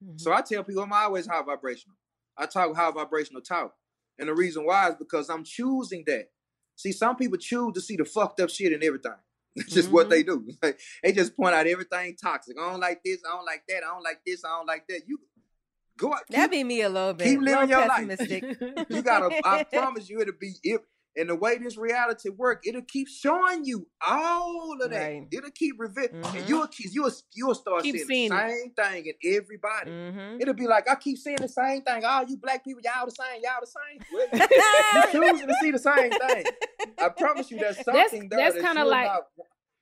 Mm-hmm. So I tell people I'm always high vibrational. I talk high vibrational talk. And the reason why is because I'm choosing that. See, some people choose to see the fucked up shit in everything. It's just what they do. Like, they just point out everything toxic. I don't like this. I don't like that. I don't like this. I don't like that. You go out. That be me a little bit. Keep living your life. You gotta. I promise you, it'll be if. And the way this reality work, it'll keep showing you all of that. Right. It'll keep revealing. Mhm. You'll keep. You'll you'll start Keep seeing, seeing the same thing in everybody. Mhm. It'll be like I keep seeing the same thing. All you black people, y'all the same. Y'all the same. Well, you choosing to see the same thing. I promise you, That's something there. that's that kind of like not-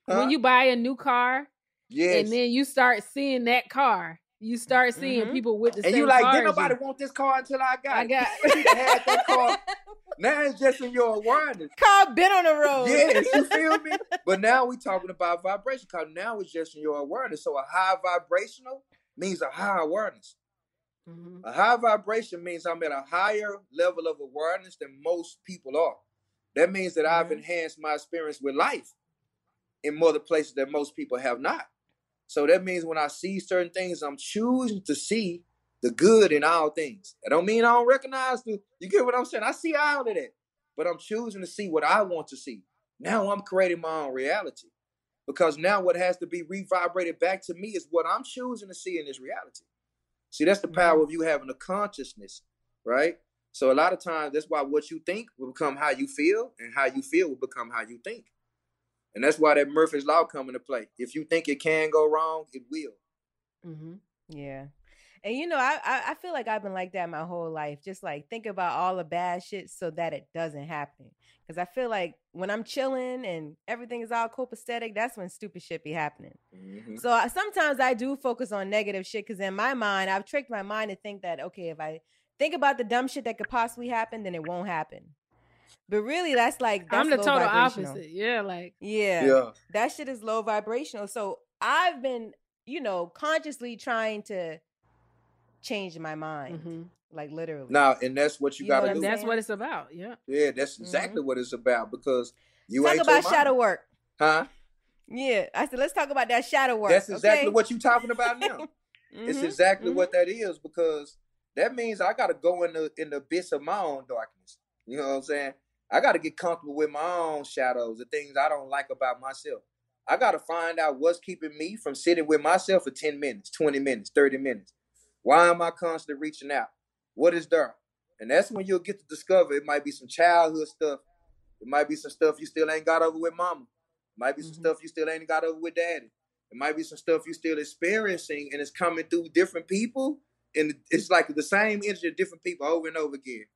Huh? when you buy a new car yes. and then you start seeing that car. You start seeing Mhm. people with the same. and same you like, didn't you. nobody want this car until I got I it. got- You had that car. Now it's just in your awareness. Car been on the road. Yes, you feel me? But now we talking about vibration because now it's just in your awareness. So a high vibrational means a high awareness. Mhm. A high vibration means I'm at a higher level of awareness than most people are. That means that I've Mhm. enhanced my experience with life in other places that most people have not. So that means when I see certain things, I'm choosing to see the good in all things. I don't mean I don't recognize the, you get what I'm saying? I see all of that, but I'm choosing to see what I want to see. Now I'm creating my own reality because now what has to be revibrated back to me is what I'm choosing to see in this reality. See, that's the mm-hmm. power of you having a consciousness, right? So a lot of times that's why what you think will become how you feel, and how you feel will become how you think. And that's why that Murphy's Law come into play. If you think it can go wrong, it will. Mm-hmm. Yeah. And you know, I, I I feel like I've been like that my whole life. Just like think about all the bad shit so that it doesn't happen. Because I feel like when I'm chilling and everything is all copacetic, that's when stupid shit be happening. Mhm. So I, sometimes I do focus on negative shit because in my mind, I've tricked my mind to think that okay, if I think about the dumb shit that could possibly happen, then it won't happen. But really, that's like that's I'm the low total vibrational. opposite. Yeah, like Yeah. Yeah. That shit is low vibrational. So I've been, you know, consciously trying to change my mind. mhm. Like literally. Now, and that's what you, You got to I'm do. that's what it's about. Yeah. Yeah, that's exactly what it's about because you talk ain't about your mind. shadow work. Huh? Yeah. I said, let's talk about that shadow work. That's exactly okay? what you're talking about now. It's Mhm, exactly mhm. what that is because that means I got to go in the in the abyss of my own darkness. You know what I'm saying? I got to get comfortable with my own shadows, the things I don't like about myself. I got to find out what's keeping me from sitting with myself for 10 minutes, 20 minutes, 30 minutes. Why am I constantly reaching out? What is there? And that's when you'll get to discover it might be some childhood stuff. It might be some stuff you still ain't got over with mama. It might be some Mhm. stuff you still ain't got over with daddy. It might be some stuff you still experiencing and it's coming through different people. And it's like the same energy of different people over and over again.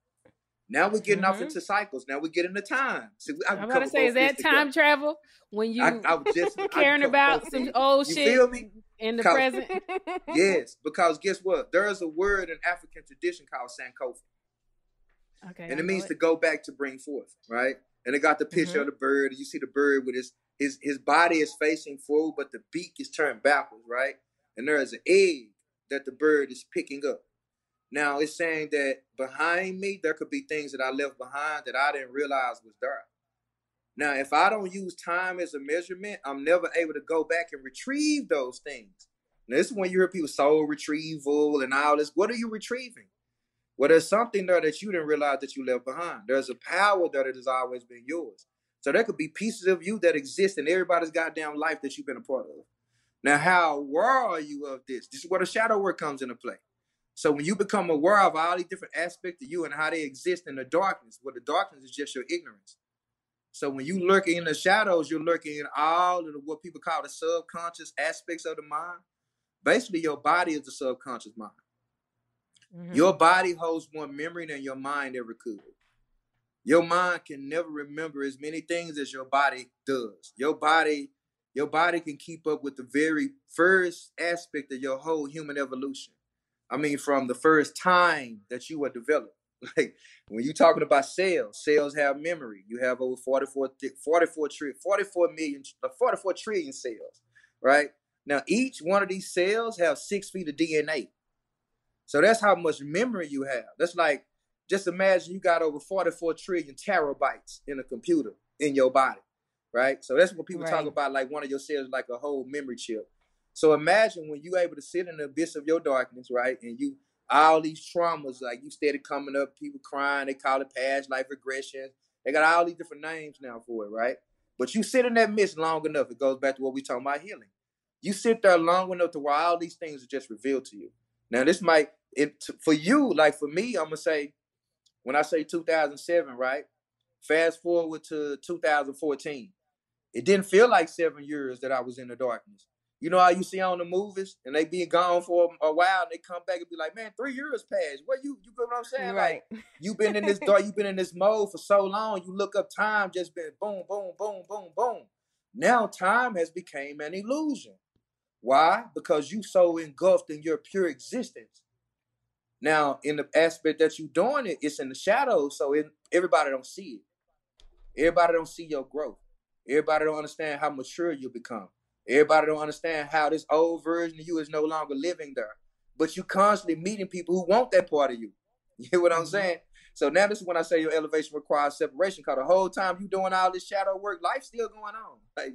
Now we're getting off Mhm. into cycles. Now we're getting into time. See, I about to say, is that together. time travel when you I, I just caring about some old You shit feel me? in the present? Yes, because guess what? There is a word in African tradition called Sankofa. Okay. and it means to go back to bring forth, right? And it got the picture of the bird, and you see the bird with his his his body is facing forward, but the beak is turned backwards, right? And there is an egg that the bird is picking up. Now it's saying that behind me there could be things that I left behind that I didn't realize was there. Now, if I don't use time as a measurement, I'm never able to go back and retrieve those things. Now, this is when you hear people soul retrieval and all this. What are you retrieving? Well, there's something there that you didn't realize that you left behind. There's a power there that has always been yours. So there could be pieces of you that exist in everybody's goddamn life that you've been a part of. Now, how aware are you of this? This is where the shadow work comes into play. So when you become aware of all these different aspects of you and how they exist in the darkness, well, the darkness is just your ignorance. So when you lurking in the shadows, you're lurking in all of the, what people call the subconscious aspects of the mind. Basically, your body is the subconscious mind. Mhm. Your body holds more memory than your mind ever could. Your mind can never remember as many things as your body does. Your body, your body can keep up with the very first aspect of your whole human evolution. I mean, from the first time that you were developed. Like when you're talking about cells, cells have memory. You have over 44, 44, tri- 44 million, uh, 44 trillion cells, right? Now, each one of these cells have six feet of DNA. So that's how much memory you have. That's like just imagine you got over 44 trillion terabytes in a computer in your body, right? So that's what people right. talk about, like one of your cells, like a whole memory chip. So imagine when you able to sit in the abyss of your darkness, right? And you all these traumas, like you steady coming up, people crying, they call it past life regression. They got all these different names now for it, right? But you sit in that mist long enough, it goes back to what we talking about healing. You sit there long enough to where all these things are just revealed to you. Now, this might it for you, like for me, I'm gonna say, when I say 2007, right? Fast forward to 2014, it didn't feel like seven years that I was in the darkness. You know how you see on the movies and they be gone for a while and they come back and be like, man, three years passed. What you you get what I'm saying? Right. Like you've been in this dark, you've been in this mode for so long. You look up time just been boom, boom, boom, boom, boom. Now time has become an illusion. Why? Because you so engulfed in your pure existence. Now, in the aspect that you're doing it, it's in the shadows, so it, everybody don't see it. Everybody don't see your growth. Everybody don't understand how mature you become. Everybody don't understand how this old version of you is no longer living there. But you constantly meeting people who want that part of you. You hear what I'm mm-hmm. saying? So now this is when I say your elevation requires separation. Cause the whole time you doing all this shadow work, life's still going on. Like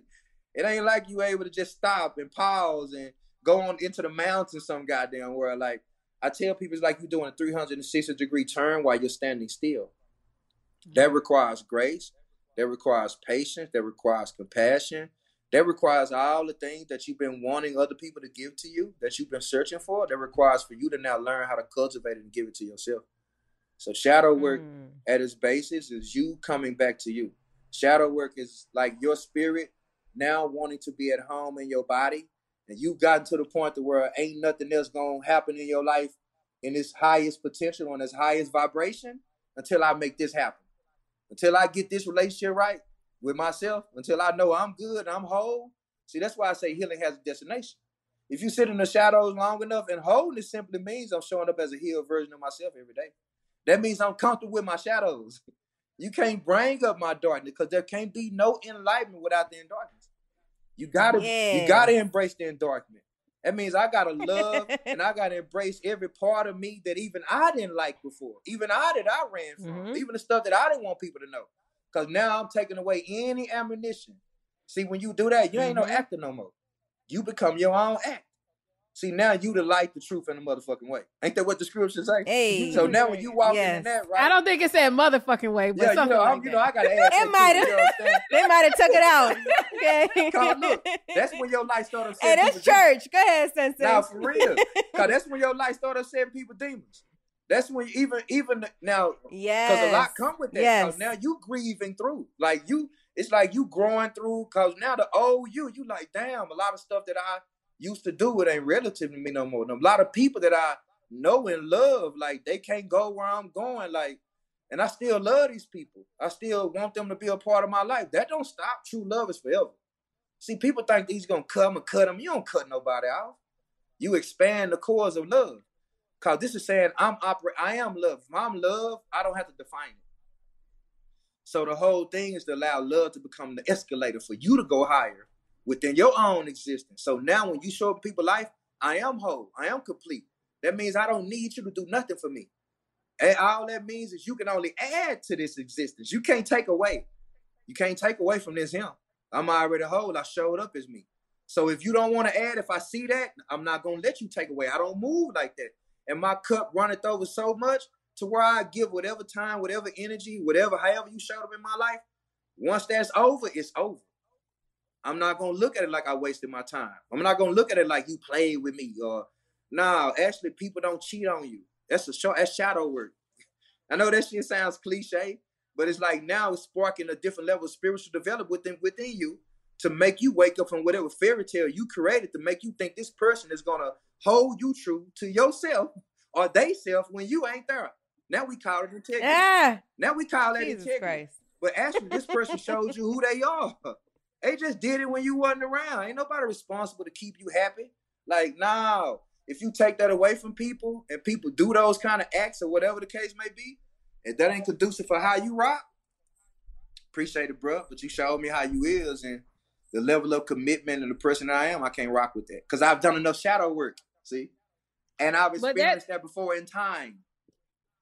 it ain't like you able to just stop and pause and go on into the mountains some goddamn world. Like I tell people, it's like you're doing a 360 degree turn while you're standing still. That mm-hmm. requires grace. That requires patience. That requires compassion. That requires all the things that you've been wanting other people to give to you, that you've been searching for. That requires for you to now learn how to cultivate it and give it to yourself. So shadow work mm. at its basis is you coming back to you. Shadow work is like your spirit now wanting to be at home in your body, and you've gotten to the point to where ain't nothing else gonna happen in your life in its highest potential on its highest vibration until I make this happen. Until I get this relationship right, with myself until I know I'm good, I'm whole. See, that's why I say healing has a destination. If you sit in the shadows long enough, and wholeness simply means I'm showing up as a healed version of myself every day. That means I'm comfortable with my shadows. You can't bring up my darkness because there can't be no enlightenment without the darkness. You gotta, you gotta embrace the darkness. That means I gotta love and I gotta embrace every part of me that even I didn't like before, even I that I ran from, mm-hmm. even the stuff that I didn't want people to know. Cause now I'm taking away any ammunition. See, when you do that, you ain't mm-hmm. no actor no more. You become your own act. See, now you the light, the truth, and the motherfucking way. Ain't that what the scripture say? Hey. So now when you walk yes. in that, right? I don't think it said motherfucking way, but yeah, something you know, like you know, I gotta add. it might have. They might have took it out. Okay. Cause look, that's when your light started. Hey, that's church. Demons. Go ahead, Sensei. Now for real, cause that's when your light started setting people demons. That's when even even now, yeah, because a lot come with that. Yes. now you grieving through, like you, it's like you growing through. Cause now the old you, you like, damn, a lot of stuff that I used to do, it ain't relative to me no more. And a lot of people that I know and love, like they can't go where I'm going, like, and I still love these people. I still want them to be a part of my life. That don't stop. True love is forever. See, people think he's gonna come and cut them. You don't cut nobody off. You expand the cause of love. Cause this is saying I'm operate. I am love. If I'm love, I don't have to define it. So the whole thing is to allow love to become the escalator for you to go higher within your own existence. So now when you show people life, I am whole. I am complete. That means I don't need you to do nothing for me. And all that means is you can only add to this existence. You can't take away. You can't take away from this him. I'm already whole. I showed up as me. So if you don't want to add, if I see that, I'm not gonna let you take away. I don't move like that and my cup runneth over so much to where I give whatever time, whatever energy, whatever, however you showed up in my life. Once that's over, it's over. I'm not gonna look at it like I wasted my time. I'm not gonna look at it like you played with me or no. Actually, people don't cheat on you. That's a show. That's shadow work. I know that shit sounds cliche, but it's like now it's sparking a different level of spiritual development within within you to make you wake up from whatever fairy tale you created to make you think this person is gonna hold you true to yourself or they self when you ain't there. Now we call it integrity. Yeah. Now we call it integrity. Christ. But actually, this person shows you who they are. They just did it when you wasn't around. Ain't nobody responsible to keep you happy. Like, no. If you take that away from people and people do those kind of acts or whatever the case may be, and that ain't conducive for how you rock, appreciate it, bro. But you showed me how you is and the level of commitment and the person I am, I can't rock with that. Because I've done enough shadow work. See? And I've experienced that, that, before in time.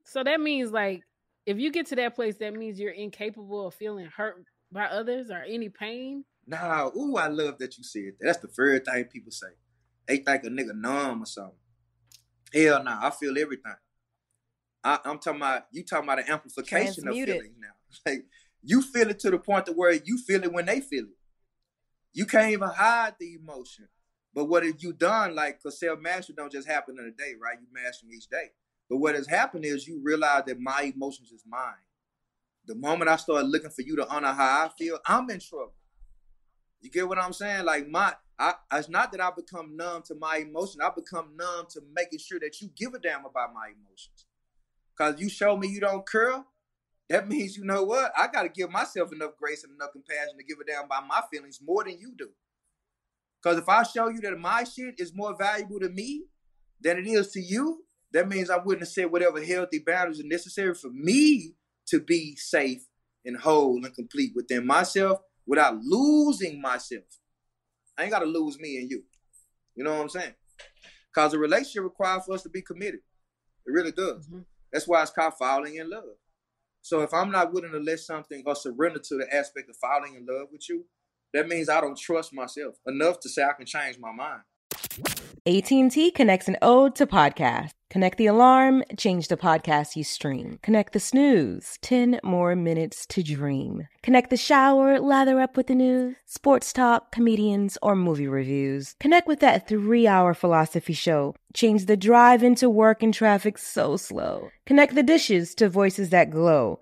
So that means like if you get to that place, that means you're incapable of feeling hurt by others or any pain. Nah, ooh, I love that you said that. That's the first thing people say. They think a nigga numb or something. Hell nah, I feel everything. I, am talking about you talking about an amplification of feelings now. Like you feel it to the point to where you feel it when they feel it. You can't even hide the emotion. But what have you done? Like, cause self mastery don't just happen in a day, right? You master each day. But what has happened is you realize that my emotions is mine. The moment I start looking for you to honor how I feel, I'm in trouble. You get what I'm saying? Like my, I, it's not that I become numb to my emotion. I become numb to making sure that you give a damn about my emotions. Cause you show me you don't care, that means you know what? I got to give myself enough grace and enough compassion to give a damn about my feelings more than you do. Because if I show you that my shit is more valuable to me than it is to you, that means I wouldn't have set whatever healthy boundaries are necessary for me to be safe and whole and complete within myself without losing myself. I ain't got to lose me and you. You know what I'm saying? Because a relationship requires for us to be committed. It really does. Mm-hmm. That's why it's called falling in love. So if I'm not willing to let something or surrender to the aspect of falling in love with you, that means I don't trust myself enough to say I can change my mind. AT&T connects an ode to podcast. Connect the alarm, change the podcast you stream. Connect the snooze, 10 more minutes to dream. Connect the shower, lather up with the news, sports talk, comedians, or movie reviews. Connect with that three-hour philosophy show. Change the drive into work and traffic so slow. Connect the dishes to voices that glow.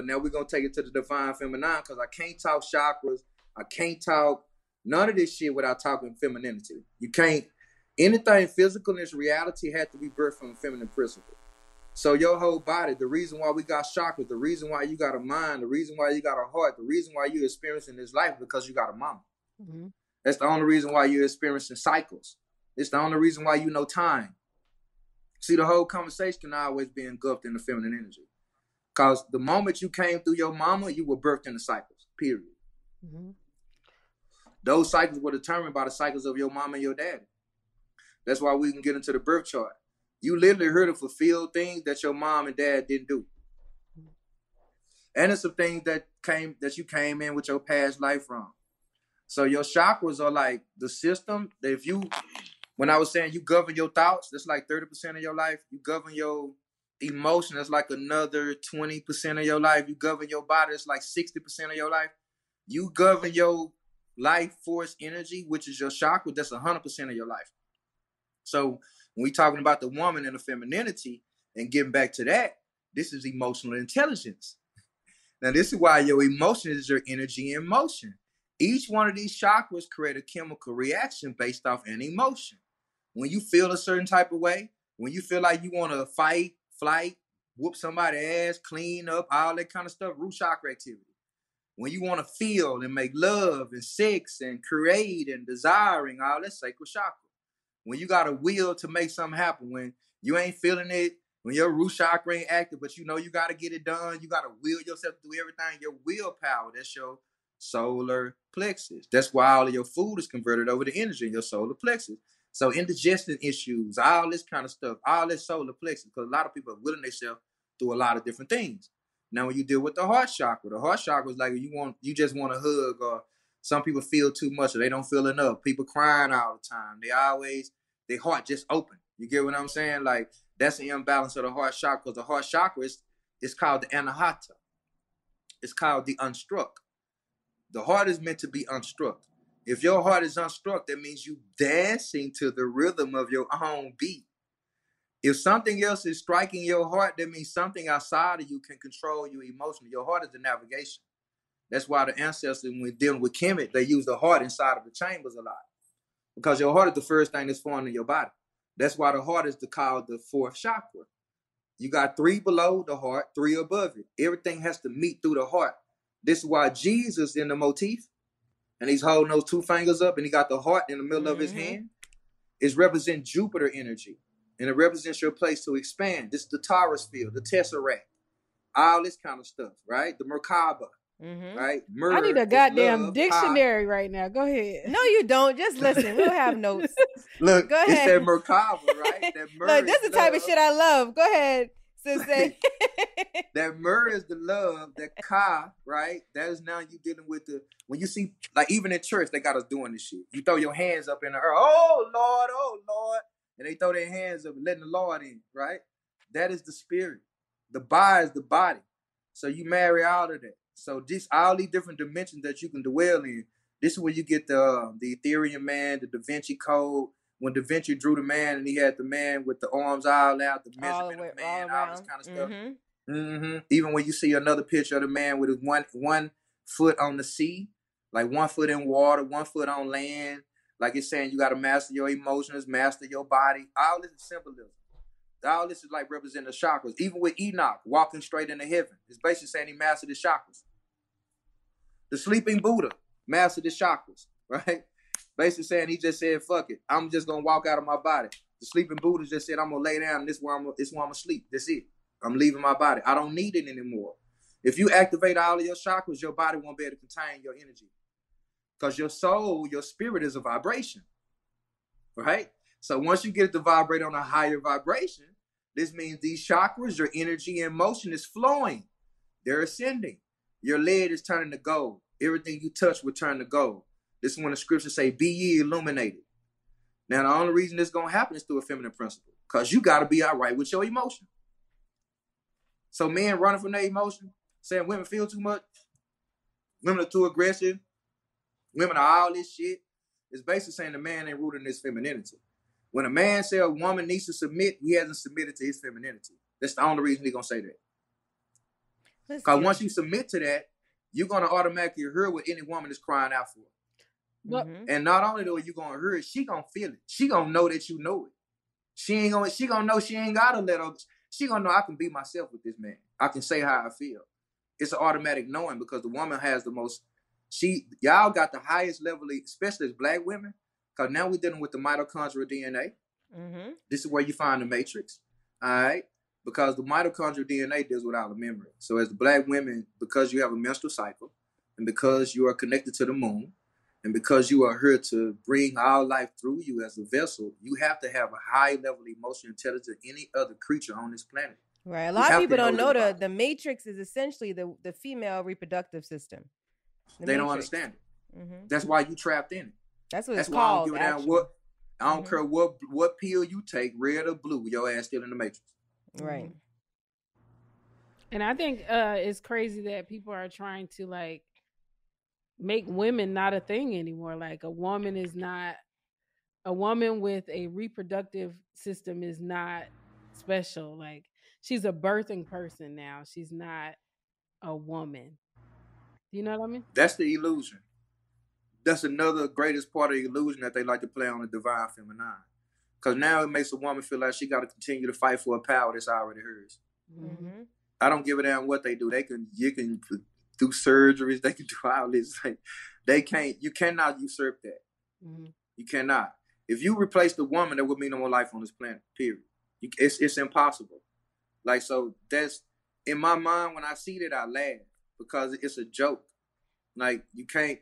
Now we're gonna take it to the divine feminine because I can't talk chakras. I can't talk none of this shit without talking femininity. You can't anything physical in this reality had to be birthed from a feminine principle. So your whole body, the reason why we got chakras, the reason why you got a mind, the reason why you got a heart, the reason why you're experiencing this life because you got a mama. Mm-hmm. That's the only reason why you're experiencing cycles. It's the only reason why you know time. See, the whole conversation can always be engulfed in the feminine energy. Because the moment you came through your mama, you were birthed in the cycles, period. Mm-hmm. Those cycles were determined by the cycles of your mom and your dad. That's why we can get into the birth chart. You literally heard to fulfill things that your mom and dad didn't do. And it's some things that came that you came in with your past life from. So your chakras are like the system that if you when I was saying you govern your thoughts, that's like 30% of your life. You govern your emotion, that's like another 20% of your life. You govern your body, it's like 60% of your life. You govern your life force energy, which is your chakra, that's 100% of your life. So when we talking about the woman and the femininity and getting back to that, this is emotional intelligence. Now, this is why your emotion is your energy in motion. Each one of these chakras create a chemical reaction based off an emotion. When you feel a certain type of way, when you feel like you want to fight, flight, whoop somebody ass, clean up, all that kind of stuff, root chakra activity. When you want to feel and make love and sex and create and desiring, all that sacral chakra. When you got a will to make something happen, when you ain't feeling it, when your root chakra ain't active, but you know you got to get it done, you got to will yourself to do everything, your willpower, that's your solar plexus. That's why all of your food is converted over to energy in your solar plexus. So indigestion issues, all this kind of stuff, all this solar plexus, because a lot of people are willing themselves through a lot of different things. Now, when you deal with the heart chakra, the heart chakra is like you want, you just want a hug, or some people feel too much, or they don't feel enough. People crying all the time. They always, their heart just open. You get what I'm saying? Like that's the imbalance of the heart chakra. Because the heart chakra is, is called the anahata. It's called the unstruck. The heart is meant to be unstruck. If your heart is unstruck, that means you dancing to the rhythm of your own beat. If something else is striking your heart, that means something outside of you can control you emotionally. Your heart is the navigation. That's why the ancestors, when dealing with Kemet, they use the heart inside of the chambers a lot. Because your heart is the first thing that's formed in your body. That's why the heart is the, called the fourth chakra. You got three below the heart, three above it. Everything has to meet through the heart. This is why Jesus in the motif, and he's holding those two fingers up, and he got the heart in the middle mm-hmm. of his mm-hmm. hand, is represent Jupiter energy, and it represents your place to expand. This is the torus field, the Tesseract, all this kind of stuff, right? The Merkaba, Mm-hmm. Right? Murder I need a goddamn love, dictionary right now. Go ahead. No, you don't. Just listen. We'll have notes. Look, Go ahead. it's that Merkaba, right? That Look, this is the type of shit I love. Go ahead. That myrrh is the love, that ka, right? That is now you dealing with the when you see like even in church, they got us doing this shit. You throw your hands up in the air, oh Lord, oh Lord, and they throw their hands up, letting the Lord in, right? That is the spirit. The body is the body. So you marry out of that. So this all these different dimensions that you can dwell in. This is where you get the um, the Ethereum man, the Da Vinci Code. When Da Vinci drew the man and he had the man with the arms all out, the measurement all of man, all, all this kind of stuff. Mm-hmm. Mm-hmm. Even when you see another picture of the man with his one one foot on the sea, like one foot in water, one foot on land, like it's saying you got to master your emotions, master your body. All this is symbolism. All this is like representing the chakras. Even with Enoch walking straight into heaven, it's basically saying he mastered his chakras. The sleeping Buddha mastered his chakras, right? Basically saying he just said, "Fuck it, I'm just gonna walk out of my body." The sleeping Buddha just said, "I'm gonna lay down. This where I'm. This where I'm gonna sleep. That's it. I'm leaving my body. I don't need it anymore." If you activate all of your chakras, your body won't be able to contain your energy. Because your soul, your spirit is a vibration. Right? So once you get it to vibrate on a higher vibration, this means these chakras, your energy and motion is flowing. They're ascending. Your lead is turning to gold. Everything you touch will turn to gold. This is when the scriptures say, be ye illuminated. Now, the only reason this is going to happen is through a feminine principle. Because you got to be all right with your emotion. So men running from their emotion, saying women feel too much, women are too aggressive, women are all this shit, it's basically saying the man ain't rooted in his femininity. When a man say a woman needs to submit, he hasn't submitted to his femininity. That's the only reason he gonna say that. Because once you submit to that, you're gonna automatically hear what any woman is crying out for. But And not only though you gonna hear it, she gonna feel it. She gonna know that you know it. She ain't gonna. She gonna know she ain't gotta let her. She gonna know I can be myself with this man. I can say how I feel. It's an automatic knowing because the woman has the most. She y'all got the highest level, especially as black women. Because now we're dealing with the mitochondrial DNA. Mm-hmm. This is where you find the matrix. All right. Because the mitochondrial DNA deals with our memory. So as the black women, because you have a menstrual cycle, and because you are connected to the moon, and because you are here to bring our life through you as a vessel, you have to have a high level of emotional intelligence than any other creature on this planet. Right. A You lot of people don't know know that the the matrix is essentially the the female reproductive system. The they don't understand it. Mhm. That's why you trapped in it. That's what That's it's why I called. don't give a actually. what I don't Mhm. care what what pill you take, red or blue, your ass still in the matrix. Right. And I think uh it's crazy that people are trying to like make women not a thing anymore. Like a woman is not a woman with a reproductive system is not special. Like she's a birthing person now. She's not a woman. You know what I mean? That's the illusion. That's another greatest part of the illusion that they like to play on the divine feminine. Because now it makes a woman feel like she got to continue to fight for a power that's already hers. Mm-hmm. I don't give a damn what they do. They can you can do surgeries. They can do all this. Like they can't. You cannot usurp that. Mm-hmm. You cannot. If you replace the woman, there would be no more life on this planet. Period. You, it's it's impossible. Like so, that's in my mind. When I see that, I laugh because it's a joke. Like you can't.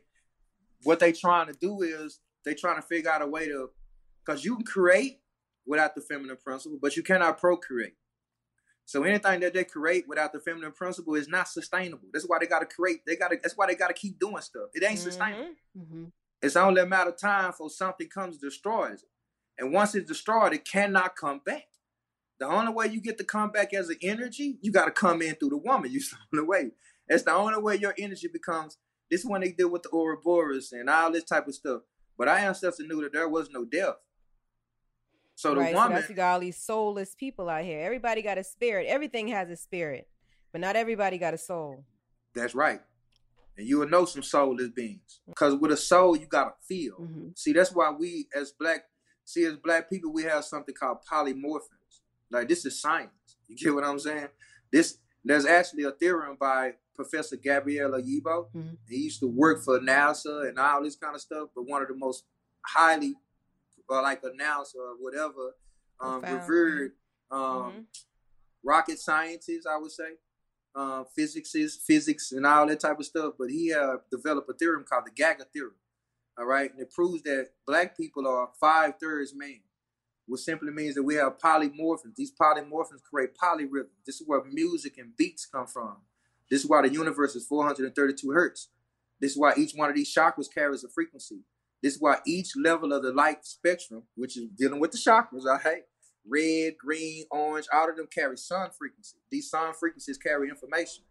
What they trying to do is they trying to figure out a way to, because you can create without the feminine principle, but you cannot procreate. So anything that they create without the feminine principle is not sustainable. That's why they got to create. They got to. That's why they got to keep doing stuff. It ain't sustainable. Mm-hmm. It's only a matter of time for something comes destroys it. And once it's destroyed, it cannot come back. The only way you get to come back as an energy, you got to come in through the woman. You the only way. That's the only way your energy becomes. This is when they deal with the Ouroboros and all this type of stuff. But our ancestors knew that there was no death. So the right, so woman, that's you got all these soulless people out here. Everybody got a spirit. Everything has a spirit, but not everybody got a soul. That's right. And you will know some soulless beings. Because with a soul, you gotta feel. Mm-hmm. See, that's why we as black see as black people, we have something called polymorphins. Like this is science. You get what I'm saying? This there's actually a theorem by Professor Gabriel Oyibo. He used to work for NASA and all this kind of stuff, but one of the most highly uh, like announced or whatever, um, Profound. revered um, Mhm. rocket scientists, I would say, uh, physicists, physics, and all that type of stuff. But he uh, developed a theorem called the Gaga theorem. All right, and it proves that black people are five thirds man, which simply means that we have polymorphins. These polymorphins create polyrhythm. This is where music and beats come from. This is why the universe is 432 hertz. This is why each one of these chakras carries a frequency. This is why each level of the light spectrum, which is dealing with the chakras, all right, red, green, orange, all of them carry sun frequency. These sun frequencies carry information.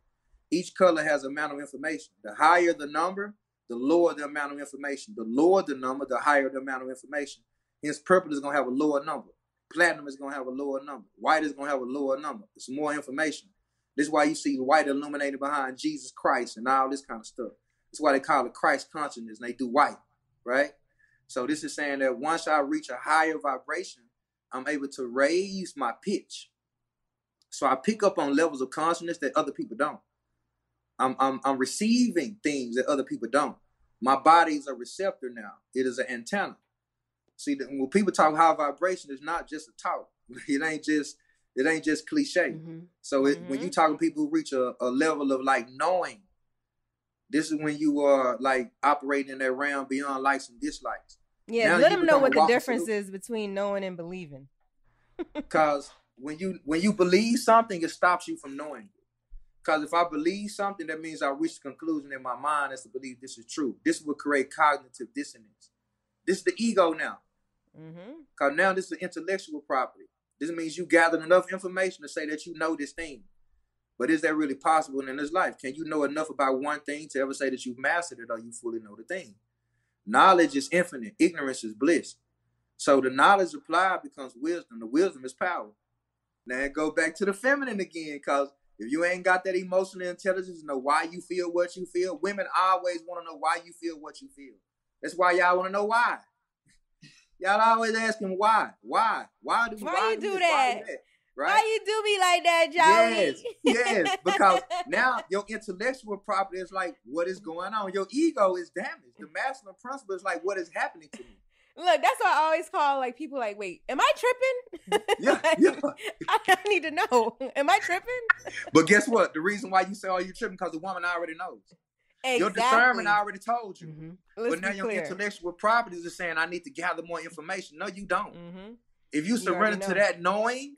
Each color has amount of information. The higher the number, the lower the amount of information. The lower the number, the higher the amount of information. Hence, purple is going to have a lower number. Platinum is going to have a lower number. White is going to have a lower number. It's more information. This is why you see white illuminated behind Jesus Christ and all this kind of stuff. That's why they call it Christ consciousness and they do white, right? So this is saying that once I reach a higher vibration, I'm able to raise my pitch. So I pick up on levels of consciousness that other people don't. I'm, I'm, I'm receiving things that other people don't. My body is a receptor now. It is an antenna. See, when people talk high vibration, it's not just a talk. It ain't just it ain't just cliche. Mm-hmm. So it, when mm-hmm. you talking to people who reach a, a level of like knowing, this is when you are like operating in that realm beyond likes and dislikes. Yeah, Now let them know what the difference is between knowing and believing. Because when you when you believe something, it stops you from knowing it. Because if I believe something, that means I reach the conclusion in my mind as to believe this is true. This will create cognitive dissonance. This is the ego now. Mm-hmm. Because now this is intellectual property. This means you gathered enough information to say that you know this thing. But is that really possible in this life? Can you know enough about one thing to ever say that you've mastered it or you fully know the thing? Knowledge is infinite. Ignorance is bliss. So the knowledge applied becomes wisdom. The wisdom is power. Now go back to the feminine again, cause if you ain't got that emotional intelligence to know why you feel what you feel, women always want to know why you feel what you feel. That's why y'all want to know why. Y'all always asking why, why, why do Why, why you do that? Why, that? Right? Why you do me like that, Joey? Yes, yes, because now your intellectual property is like what is going on. Your ego is damaged. The masculine principle is like what is happening to me. Look, that's why I always call like people like, wait, am I tripping? Yeah, yeah. I, I need to know. Am I tripping? But guess what? The reason why you say, "Oh, you tripping," because the woman already knows. Exactly. Your discernment already told you. Let's but now your clear. intellectual properties are saying, "I need to gather more information." No, you don't. Mm-hmm. If you You surrender to that knowing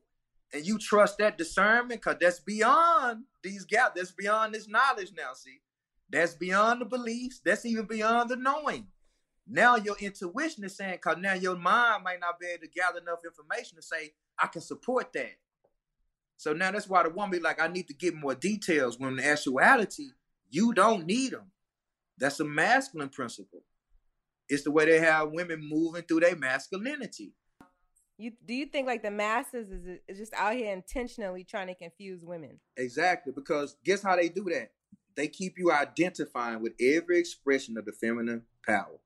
and you trust that discernment, because that's beyond these gaps, that's beyond this knowledge now. See, that's beyond the beliefs. That's even beyond the knowing. Now your intuition is saying, because now your mind might not be able to gather enough information to say, I can support that. So now that's why the woman be like, I need to get more details. When in actuality, you don't need them. That's a masculine principle. It's the way they have women moving through their masculinity. You do you think like the masses is is just out here intentionally trying to confuse women? Exactly, because guess how they do that? They keep you identifying with every expression of the feminine power.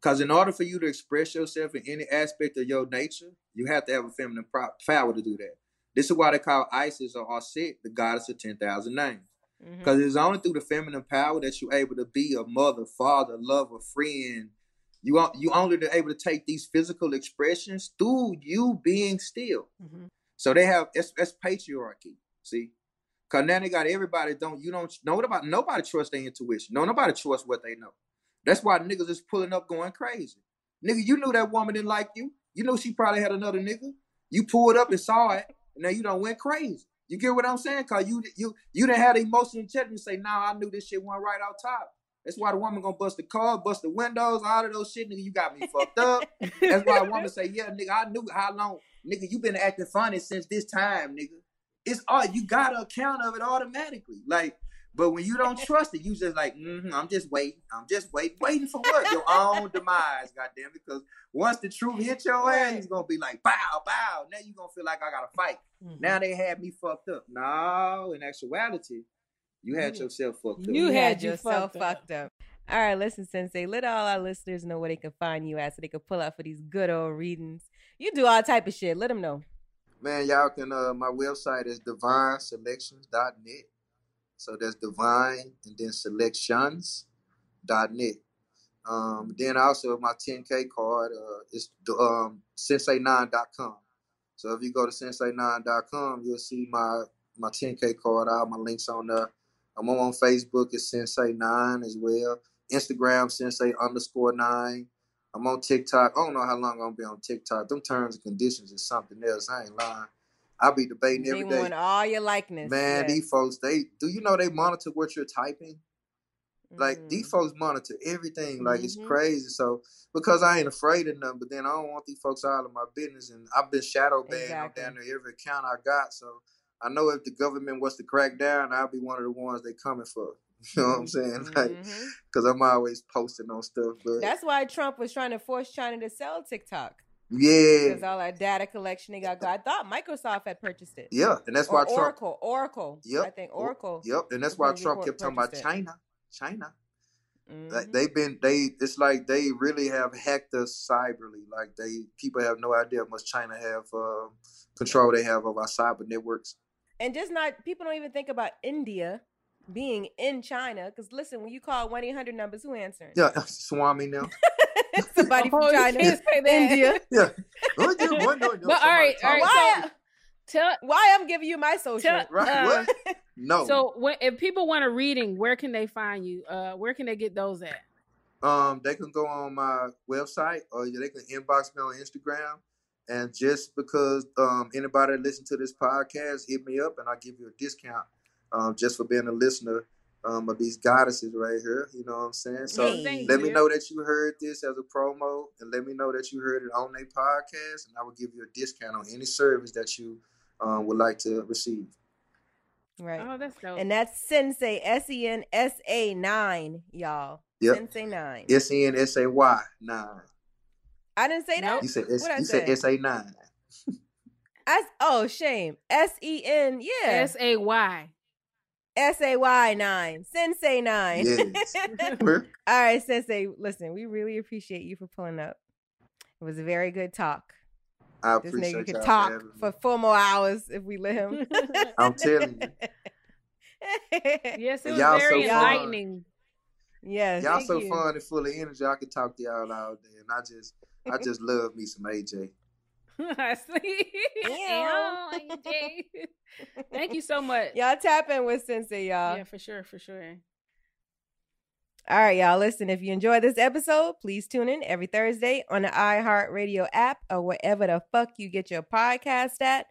Because in order for you to express yourself in any aspect of your nature, you have to have a feminine pro- power to do that. This is why they call Isis or Aset the goddess of 10,000 names. Mm-hmm. Because it's only through the feminine power that you're able to be a mother, father, lover, friend. You are you only able to take these physical expressions through you being still. Mm-hmm. So they have it's, it's patriarchy. See, cause now they got everybody don't you don't know what about nobody trust their intuition. No, nobody trust what they know. That's why niggas is pulling up going crazy. Nigga, you knew that woman didn't like you. You know she probably had another nigga. You pulled up and saw it, and now you don't went crazy. You get what I'm saying? Cause you you you didn't have the emotional intelligence to say, nah, I knew this shit went right out top. That's why the woman gonna bust the car, bust the windows, all of those shit, nigga. You got me fucked up. That's why a woman say, yeah, nigga, I knew how long, nigga, you been acting funny since this time, nigga. It's all you got to account of it automatically. Like, but when you don't trust it, you just like, mm-hmm, I'm just waiting. I'm just waiting, waiting for what? Your own demise, goddamn it. Because once the truth hits your ass, it's gonna be like, bow, bow. Now you gonna feel like I gotta fight. Now they had me fucked up. No, in actuality, you had yourself fucked up. You had yourself fucked up. All right, listen, Sensei. Let all our listeners know where they can find you at, so they can pull out for these good old readings. You do all type of shit. Let them know. Man, y'all can uh my website is divineselections.net. So that's divine and then selections.net. Um then also my 10K card uh is the um sensei9.com. So if you go to sensei9.com, you'll see my my 10K card, all my links on there. I'm on Facebook it's Sensei9 as well. Instagram Sensei underscore nine. I'm on TikTok. I don't know how long I'm gonna be on TikTok. Them terms and conditions is something else. I ain't lying. I be debating They every day. want all your likeness. Man, yes. these folks, they do you know they monitor what you're typing? Like Mm. these folks monitor everything. Like it's Mhm. crazy. So because I ain't afraid of nothing, but then I don't want these folks out of my business. And I've been shadow banned Exactly. down there every account I got. So I know if the government was to crack down, I'll be one of the ones they coming for. You know what I'm saying? Like, because I'm always posting on stuff. But That's why Trump was trying to force China to sell TikTok. yeah, Because all that data collection they got. I thought Microsoft had purchased it. yeah, and that's Or why Trump. Oracle. Oracle. Yep. I think Oracle. Yep, and that's why Trump kept talking about. China, China. Mhm. Like they've been they it's like they really have hacked us cyberly. Like they people have no idea how much China have um, control they have of our cyber networks. And just not people don't even think about India being in China. Because listen, when you call one eight hundred numbers, who answering? Yeah, Swami now. Somebody from Oh, you China, can't say that. India. Yeah. Oh, yeah, one, no, no, But all right, somebody all right. talk. Why? So, tell Why I'm giving you my social? tell Right, uh, what? No. So when, if people want a reading, where can they find you? Uh, where can they get those at? Um, they can go on my website or they can inbox me on Instagram. And just because um, anybody that listen to this podcast, hit me up and I'll give you a discount um, just for being a listener um, of these goddesses right here. You know what I'm saying? So Hey. Thank let me know that you heard this as a promo and let me know that you heard it on their podcast and I will give you a discount on any service that you um, would like to receive. Right. Oh, that's dope. And that's Sensei S E N S A nine, y'all. Yep. Sensei nine. S N S A Y nine. I didn't say that. You said S, What'd I you said? S A nine. I oh shame. S E N yeah. S A Y. S A Y nine. Sensei nine. Yes. All right, Sensei. Listen, we really appreciate you for pulling up. It was a very good talk. I This appreciate nigga could y'all for talk having me. for four more hours if we let him. I'm telling you. Yes, it was y'all very so fun. enlightening. Yes. Y'all thank so you. fun and full of energy. I could talk to y'all all day, and I just, I just love me some AJ. I see. Ew, AJ. Thank you so much. Y'all tap in with Sensei, y'all. Yeah, for sure, for sure. All right, y'all. Listen, if you enjoyed this episode, please tune in every Thursday on the iHeartRadio app or wherever the fuck you get your podcast at.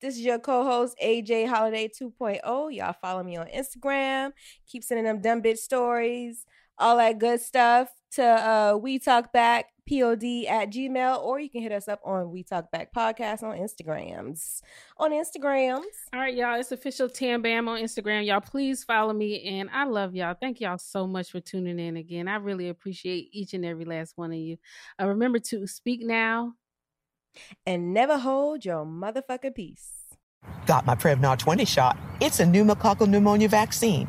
This is your co-host AJ Holiday 2.0. Y'all follow me on Instagram. Keep sending them dumb bitch stories, all that good stuff to uh We Talk Back pod at gmail or you can hit us up on We Talk Back podcast on Instagrams. On Instagrams. All right, y'all. It's official Tam Bam on Instagram. Y'all, please follow me. And I love y'all. Thank y'all so much for tuning in again. I really appreciate each and every last one of you. Uh, remember to speak now. And never hold your motherfucking peace. Got my Prevnar 20 shot. It's a pneumococcal pneumonia vaccine.